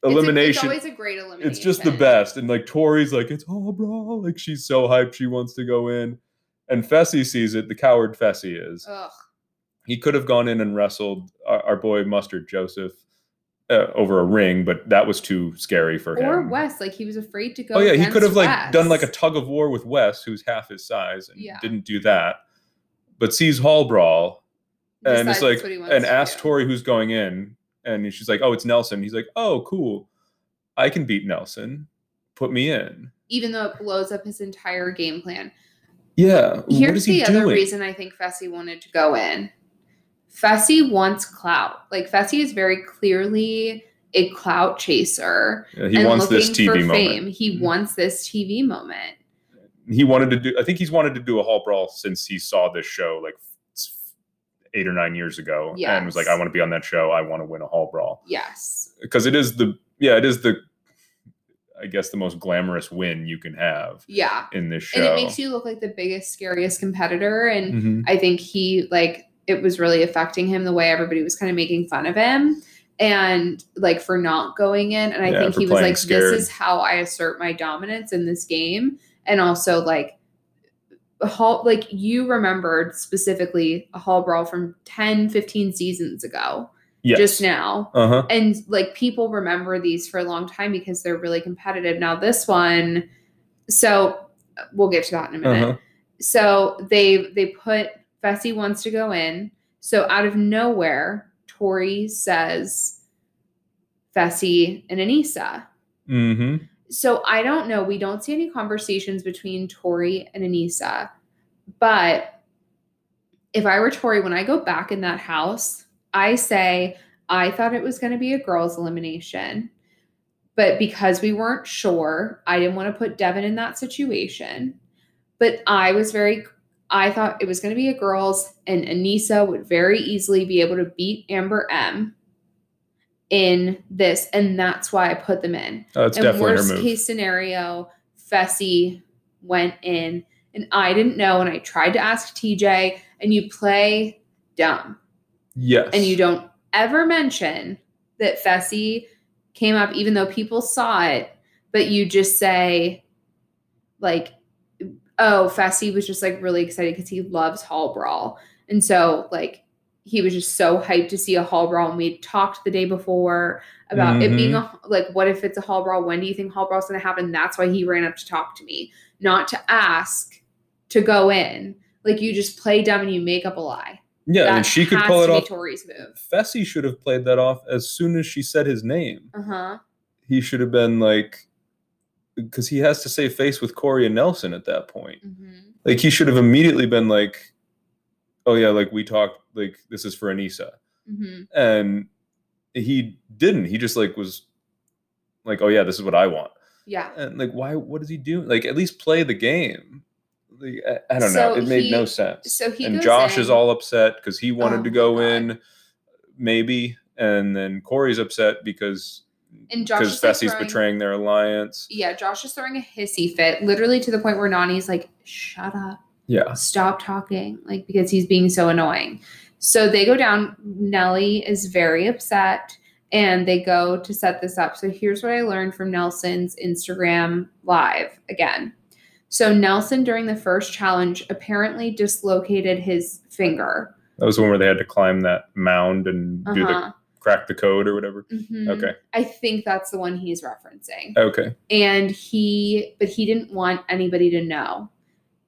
It's a- elimination. It's, always a great elimination. it's just the best. And like Tori's like, it's all bro. Like she's so hyped, she wants to go in. And Fessy sees it, the coward Fessy is. Ugh. He could have gone in and wrestled our, our boy Mustard Joseph uh, over a ring, but that was too scary for him. Or Wes, like he was afraid to go. Oh yeah, he could have against like done like a tug of war with Wes, who's half his size, and Yeah. didn't do that. But sees Hall Brawl and it's like that's what he wants and asks. Tori who's going in, and she's like, "Oh, it's Nelson." He's like, "Oh, cool, I can beat Nelson. Put me in." even though it blows up his entire game plan. Yeah. what Here's is he the other reason I think Fessy wanted to go in. Fessy wants clout. Like Fessy is very clearly a clout chaser Yeah, he wants this TV for moment. fame. He Mhm. wants this TV moment. He wanted to do. I think he's wanted to do a Hall Brawl since he saw this show like eight or nine years ago, and was like, "I want to be on that show. I want to win a Hall Brawl." Yes. because it is the yeah it is the i guess the most glamorous win you can have Yeah. in this show And it makes you look like the biggest, scariest competitor. And Mhm. I think he like it was really affecting him the way everybody was kind of making fun of him and like for not going in. And I Yeah, think he was like, scared. this is how I assert my dominance in this game. And also like Hall like you remembered specifically a Hall Brawl from 10, 15 seasons ago, yes. just now. uh-huh And like people remember these for a long time because they're really competitive. Now this one, so we'll get to that in a minute uh-huh so they they put Fessy wants to go in. So out of nowhere, Tori says Fessy and Aneesa. hmm So I don't know. We don't see any conversations between Tori and Aneesa. But if I were Tori, when I go back in that house, I say, I thought it was going to be a girls' elimination. But because we weren't sure, I didn't want to put Devin in that situation. But I was very, I thought it was going to be a girls, and Aneesa would very easily be able to beat Amber M in this. And that's why I put them in. Oh, it's and definitely her worst move. case scenario, Fessy went in, and I didn't know, and I tried to ask TJ, and you play dumb, yes. And you don't ever mention that Fessy came up, even though people saw it, but you just say, like, oh, Fessy was just like really excited because he loves Hall Brawl, and so like he was just so hyped to see a Hall Brawl, and we had talked the day before about it being a like what if it's a hall brawl? When do you think hall brawl's going to happen? That's why he ran up to talk to me not to ask to go in. Like you just play dumb and you make up a lie. Yeah that and she could pull it off. Tori's move. Fessy should have played that off as soon as she said his name. Uh-huh. He should have been like because he has to save face with corey and nelson at that point. Hmm like he should have immediately been like oh yeah like we talked like this is for Aneesa. Hmm and he didn't. He just like was like oh yeah this is what i want. Yeah. And like why what is he doing? Like at least play the game. Like, I, I don't So know it made no sense. so he and josh is all upset because he wanted Oh to go God. in maybe. And then corey's upset because and josh because like fessy's betraying their alliance. Yeah josh is throwing a hissy fit literally to the point where Nany's like shut up yeah. Stop talking like because he's being so annoying. So they go down. Nellie is very upset and they go to set this up. So here's what i learned from nelson's instagram live again. So nelson during the first challenge apparently dislocated his finger. That was the one where they had to climb that mound and do the uh-huh. crack the code or whatever? Mhm. okay. I think that's the one he's referencing. Okay. And he but he didn't want anybody to know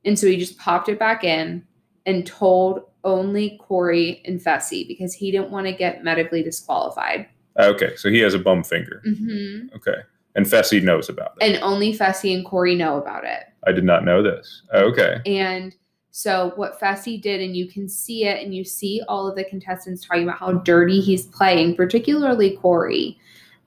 and so he just popped it back in and told only corey and fessy because he didn't want to get medically disqualified. Okay so he has a bum finger. Hmm okay and fessy knows about it. And only fessy and corey know about it. I did not know this. Okay. And so what fessy did and you can see it and you see all of the contestants talking about how dirty he's playing particularly corey.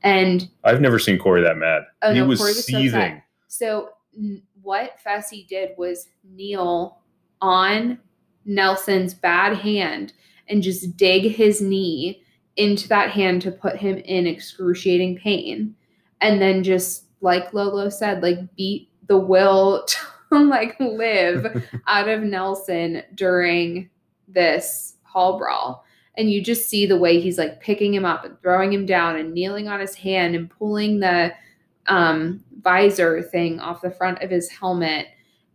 And i've never seen corey that mad. Oh, he no, was Corey was so seething. So n- what Fessy did was kneel on Nelson's bad hand and just dig his knee into that hand to put him in excruciating pain. And then just like Lolo said, like beat the will to like live out of Nelson during this hall brawl. And you just see the way he's like picking him up and throwing him down and kneeling on his hand and pulling the um visor thing off the front of his helmet.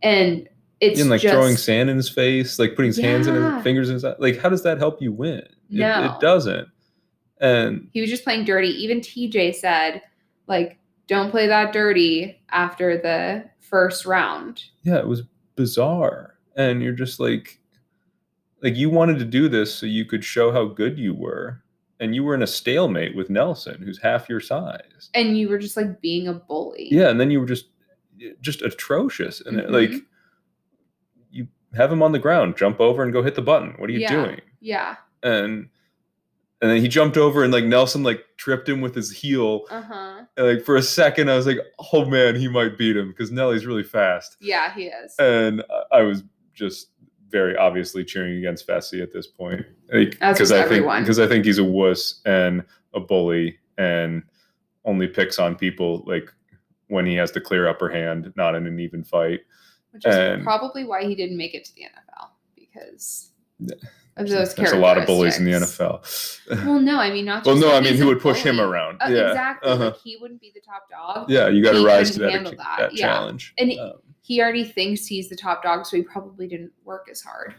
And it's and like just, throwing sand in his face, like putting his hands in Yeah. his fingers in his eye. Like, how does that help you win? It, No. it doesn't. And he was just playing dirty. Even TJ said, like, don't play that dirty after the first round. yeah, it was bizarre. And you're just like, like you wanted to do this so you could show how good you were, and you were in a stalemate with Nelson, who's half your size. And you were just like being a bully. Yeah, and then you were just, just atrocious, and Mhm. like, you have him on the ground, jump over and go hit the button. What are you Yeah. doing? Yeah. And and then he jumped over and like Nelson like tripped him with his heel. Uh huh. And like for a second, I was like, oh man, he might beat him because Nelly's really fast. Yeah, he is. And I was just very obviously cheering against Fessy at this point. Like, As was I think because I think he's a wuss and a bully and only picks on people like when he has the clear upper hand, not in an even fight. Which is and- probably why he didn't make it to the NFL because of those There's a lot of bullies in the. NFL. Well, no, I mean not. well, no, I mean he would push him around. Uh, yeah, exactly. uh-huh. Like he wouldn't be the top dog. yeah, you got to rise to that, that, that, yeah. challenge. And Um, He already thinks he's the top dog, so he probably didn't work as hard.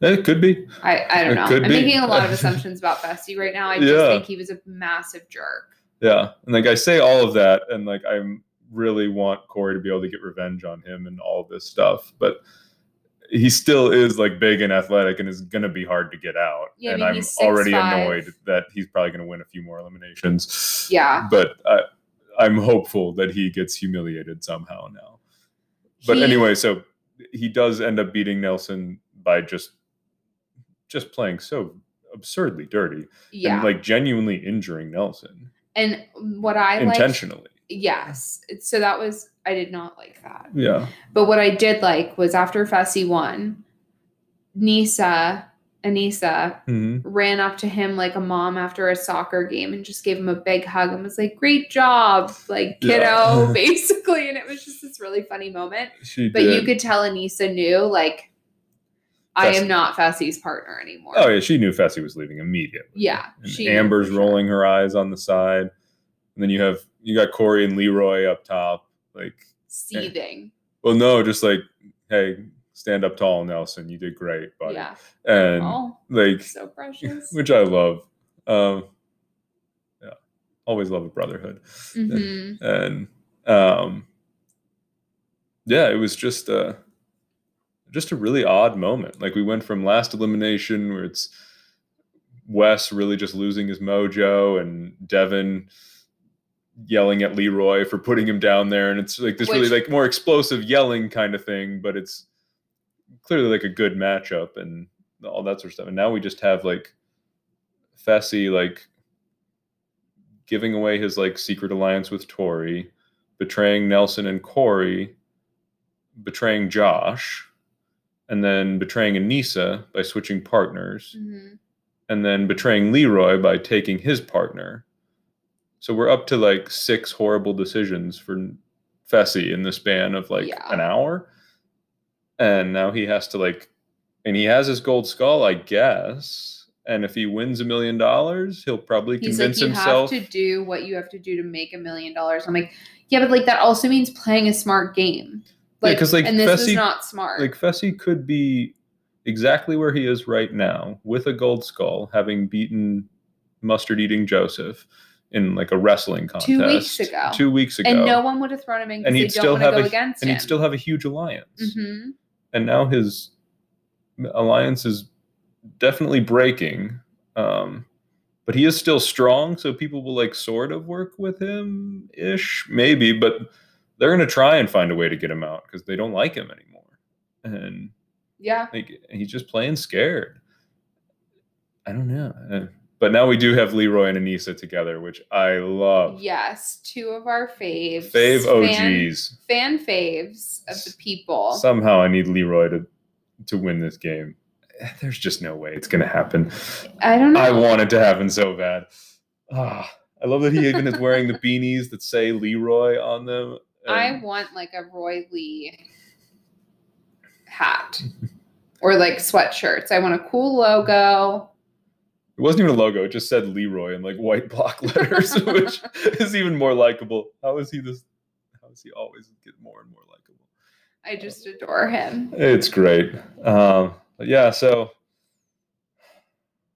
it could be. I, I don't know. I'm be. making a lot of assumptions about Fessy right now. I just Yeah. think he was a massive jerk. Yeah, and like I say all of that, and like I really want Corey to be able to get revenge on him and all this stuff, but he still is like big and athletic, and is gonna be hard to get out. Yeah, I and mean, I'm he's already 6'5". annoyed that he's probably gonna win a few more eliminations. Yeah. but I, I'm hopeful that he gets humiliated somehow now. But He- anyway, so he does end up beating Nelson by just just playing so absurdly dirty Yeah. and like genuinely injuring Nelson And what I liked, intentionally. yes. So that was I did not like that. Yeah. But what I did like was after Fessy won, Nisa, Aneesa hmm ran up to him like a mom after a soccer game and just gave him a big hug and was like, "Great job, like kiddo," Yeah. basically. And it was just this really funny moment. She But did. you could tell Aneesa knew like, I am not Fessy's partner anymore. Oh yeah, she knew Fessy was leaving immediately. Yeah, And she Amber's sure. rolling her eyes on the side, and then you have you got Corey and Leroy up top. Like, seething. well, no, just like, hey, stand up tall, Nelson. You did great, buddy. Yeah. And Oh, like, so precious. which I love. Um, yeah, always love a brotherhood, hmm and um, yeah, it was just a just a really odd moment. Like we went from last elimination where it's Wes really just losing his mojo and Devin yelling at Leroy for putting him down there, and it's like this really like more explosive yelling kind of thing, but it's clearly like a good matchup and all that sort of stuff. And now we just have like Fessy like giving away his like secret alliance with Tori, betraying Nelson and Corey, betraying Josh, and then betraying Aneesa by switching partners, hmm and then betraying Leroy by taking his partner. So we're up to like six horrible decisions for Fessy in the span of like Yeah. an hour. And now he has to like and he has his gold skull, I guess. And if he wins a million dollars, he'll probably He's like, convince you himself. have to do what you have to do to make a million dollars. I'm like, yeah, but like that also means playing a smart game. Yeah, Like, 'cause, like, and this is Fessy- not smart. like Fessy could be exactly where he is right now with a gold skull, having beaten mustard eating Joseph in like a wrestling contest Two weeks ago. Two weeks ago. and no one would have thrown him in because And they he'd don't still want to have go a- against and him. he'd still have a huge alliance. hmm And now his alliance is definitely breaking. Um, but he is still strong, so people will like sort of work with him ish, maybe, but they're gonna try and find a way to get him out because they don't like him anymore. And Yeah. like he's just playing scared. I don't know, Uh, But now we do have Leroy and Aneesa together, which I love. Yes, two of our faves. Fave Fan, OGs. fan faves of the people. Somehow I need Leroy to to win this game. There's just no way it's gonna happen. I don't know. I want it to happen so bad. Ah, I love that he even is wearing the beanies that say Leroy on them. I want like a Roy Lee hat or like sweatshirts. I want a cool logo. It wasn't even a logo; it just said Leroy in like white block letters, which is even more likable. How is he this? How does he always get more and more likable? I just adore him. It's great. Um, but yeah, so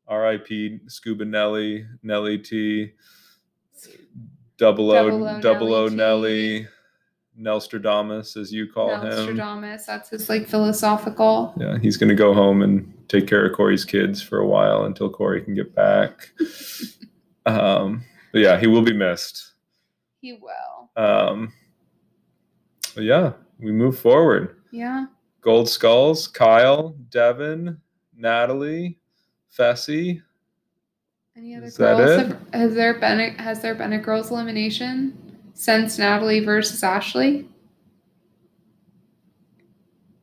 R.I.P. Scuba Nelly, Nelly T, Double O Double O Nelly Nelly, Nelstradamus, as you call him. Nostradamus. That's his like philosophical. Yeah, he's going to go home and take care of Corey's kids for a while until Corey can get back. um, but yeah, he will be missed. He will. Um, but yeah, we move forward. Yeah. Gold Skulls, Kyle, Devin, Natalie, Fessy. Any other Is that girls? it? Have, has there been a, has there been a girls elimination since Natalie versus Ashley?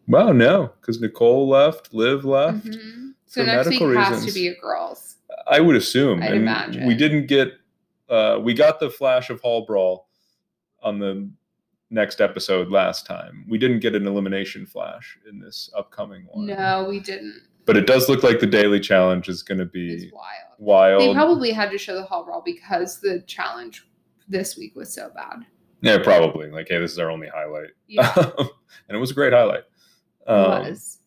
Well, no, because Nicole left, Liv left. Mhm. So next week medical has to be a girls. I would assume. I'd and imagine. We didn't get. Uh, we got the flash of Hall Brawl on the next episode last time. We didn't get an elimination flash in this upcoming one. No, we didn't. But it does look like the daily challenge is going to It's be wild. wild. They probably had to show the hall brawl because the challenge this week was so bad. yeah, probably. Like, hey, this is our only highlight. Yeah, and it was a great highlight. it Um, was.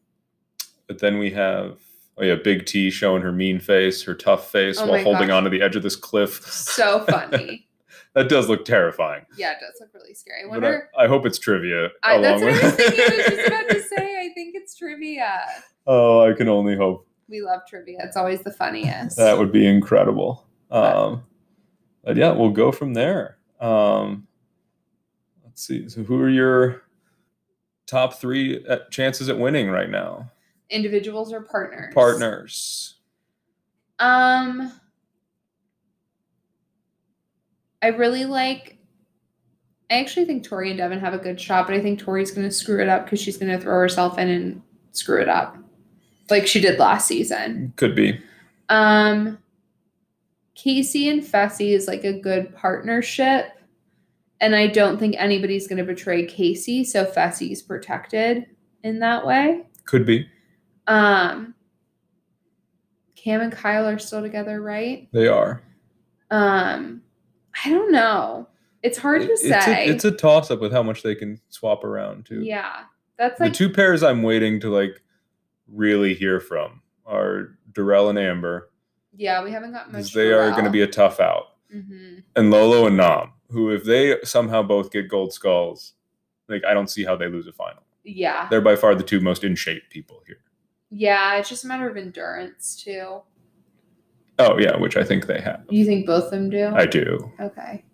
But then we have, oh yeah, Big T showing her mean face, her tough face Oh while holding gosh. onto the edge of this cliff. So funny. that does look terrifying. yeah, it does look really scary. I wonder. I, I hope it's trivia. I, that's what I was thinking. I was just about to say. I think it's trivia. oh, I can only hope. We love trivia. It's always the funniest. That would be incredible. But- Um, but yeah, we'll go from there. Um, let's see. So, who are your top three at chances at winning right now? Individuals or partners? Partners. Um, I really like. I actually think Tori and Devin have a good shot, but I think Tori's going to screw it up because she's going to throw herself in and screw it up, like she did last season. Could be. Um, Kaycee and Fessy is like a good partnership, and I don't think anybody's going to betray Kaycee, so Fessy's protected in that way. Could be. Um, Kam and Kyle are still together, right? They are. Um, I don't know. It's hard to It's say. a, it's a toss up with how much they can swap around too. yeah, that's the like two pairs I'm waiting to like really hear from are Darrell and Amber, yeah. We haven't got much. they are going to be a tough out, hmm and Lolo and Nam, who if they somehow both get gold skulls, like I don't see how they lose a final. Yeah, They're by far the two most in shape people here. yeah. It's just a matter of endurance too. Oh yeah, which I think they have. You think both of them do? I do. okay.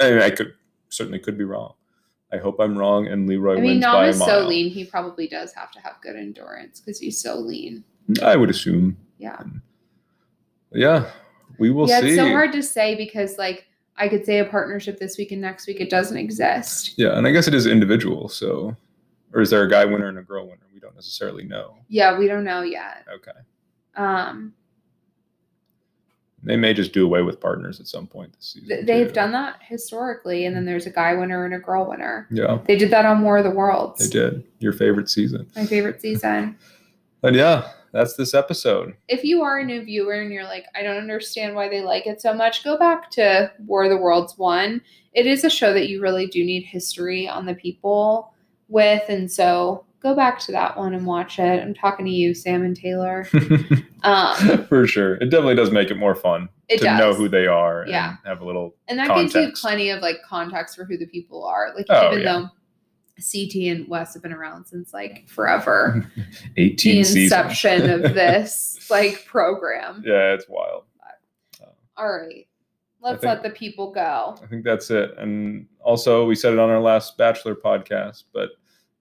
I mean, I could certainly could be wrong. I hope I'm wrong, and Leroy I mean, wins Nam by is so lean. He probably does have to have good endurance because he's so lean. I would assume. Yeah. Yeah, we will yeah, see. it's so hard to say because like I could say a partnership this week and next week it doesn't exist. Yeah, and I guess it is individual. So, or is there a guy winner and a girl winner? We don't necessarily know. Yeah, we don't know yet. Okay, Um, they may just do away with partners at some point this season. they've too. done that historically, and then there's a guy winner and a girl winner. Yeah, They did that on War of the Worlds. they did. Your favorite season. My favorite season. And yeah, that's this episode. If you are a new viewer and you're like, I don't understand why they like it so much, go back to War of the Worlds 1. It is a show that you really do need history on the people with. And so go back to that one and watch it. I'm talking to you, Sam and Taylor. Um, For sure, it definitely does make it more fun it to does. know who they are. Yeah. and have a little. and that gives you plenty of like context for who the people are. Like, Oh, even yeah. though CT and Wes have been around since like forever, 18 seasons. inception of this like program. yeah, it's wild. All right. Let's think- let the people go. I think that's it. And also, we said it on our last Bachelor podcast, but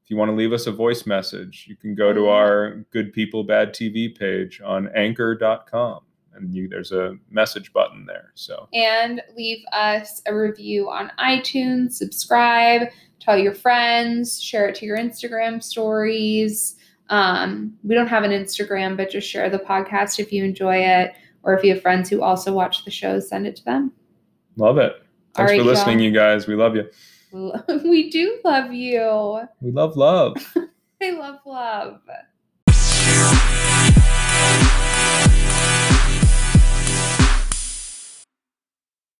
if you want to leave us a voice message, you can go to Oh, our Good People Bad TV page on anchor.com and you there's a message button there. So and leave us a review on iTunes, subscribe, tell your friends, share it to your Instagram stories. Um, we don't have an Instagram, but just share the podcast if you enjoy it, or if you have friends who also watch the shows, send it to them. love it. Thanks right, for listening, y'all. you guys. We love you. We do love you. We love love. I love love.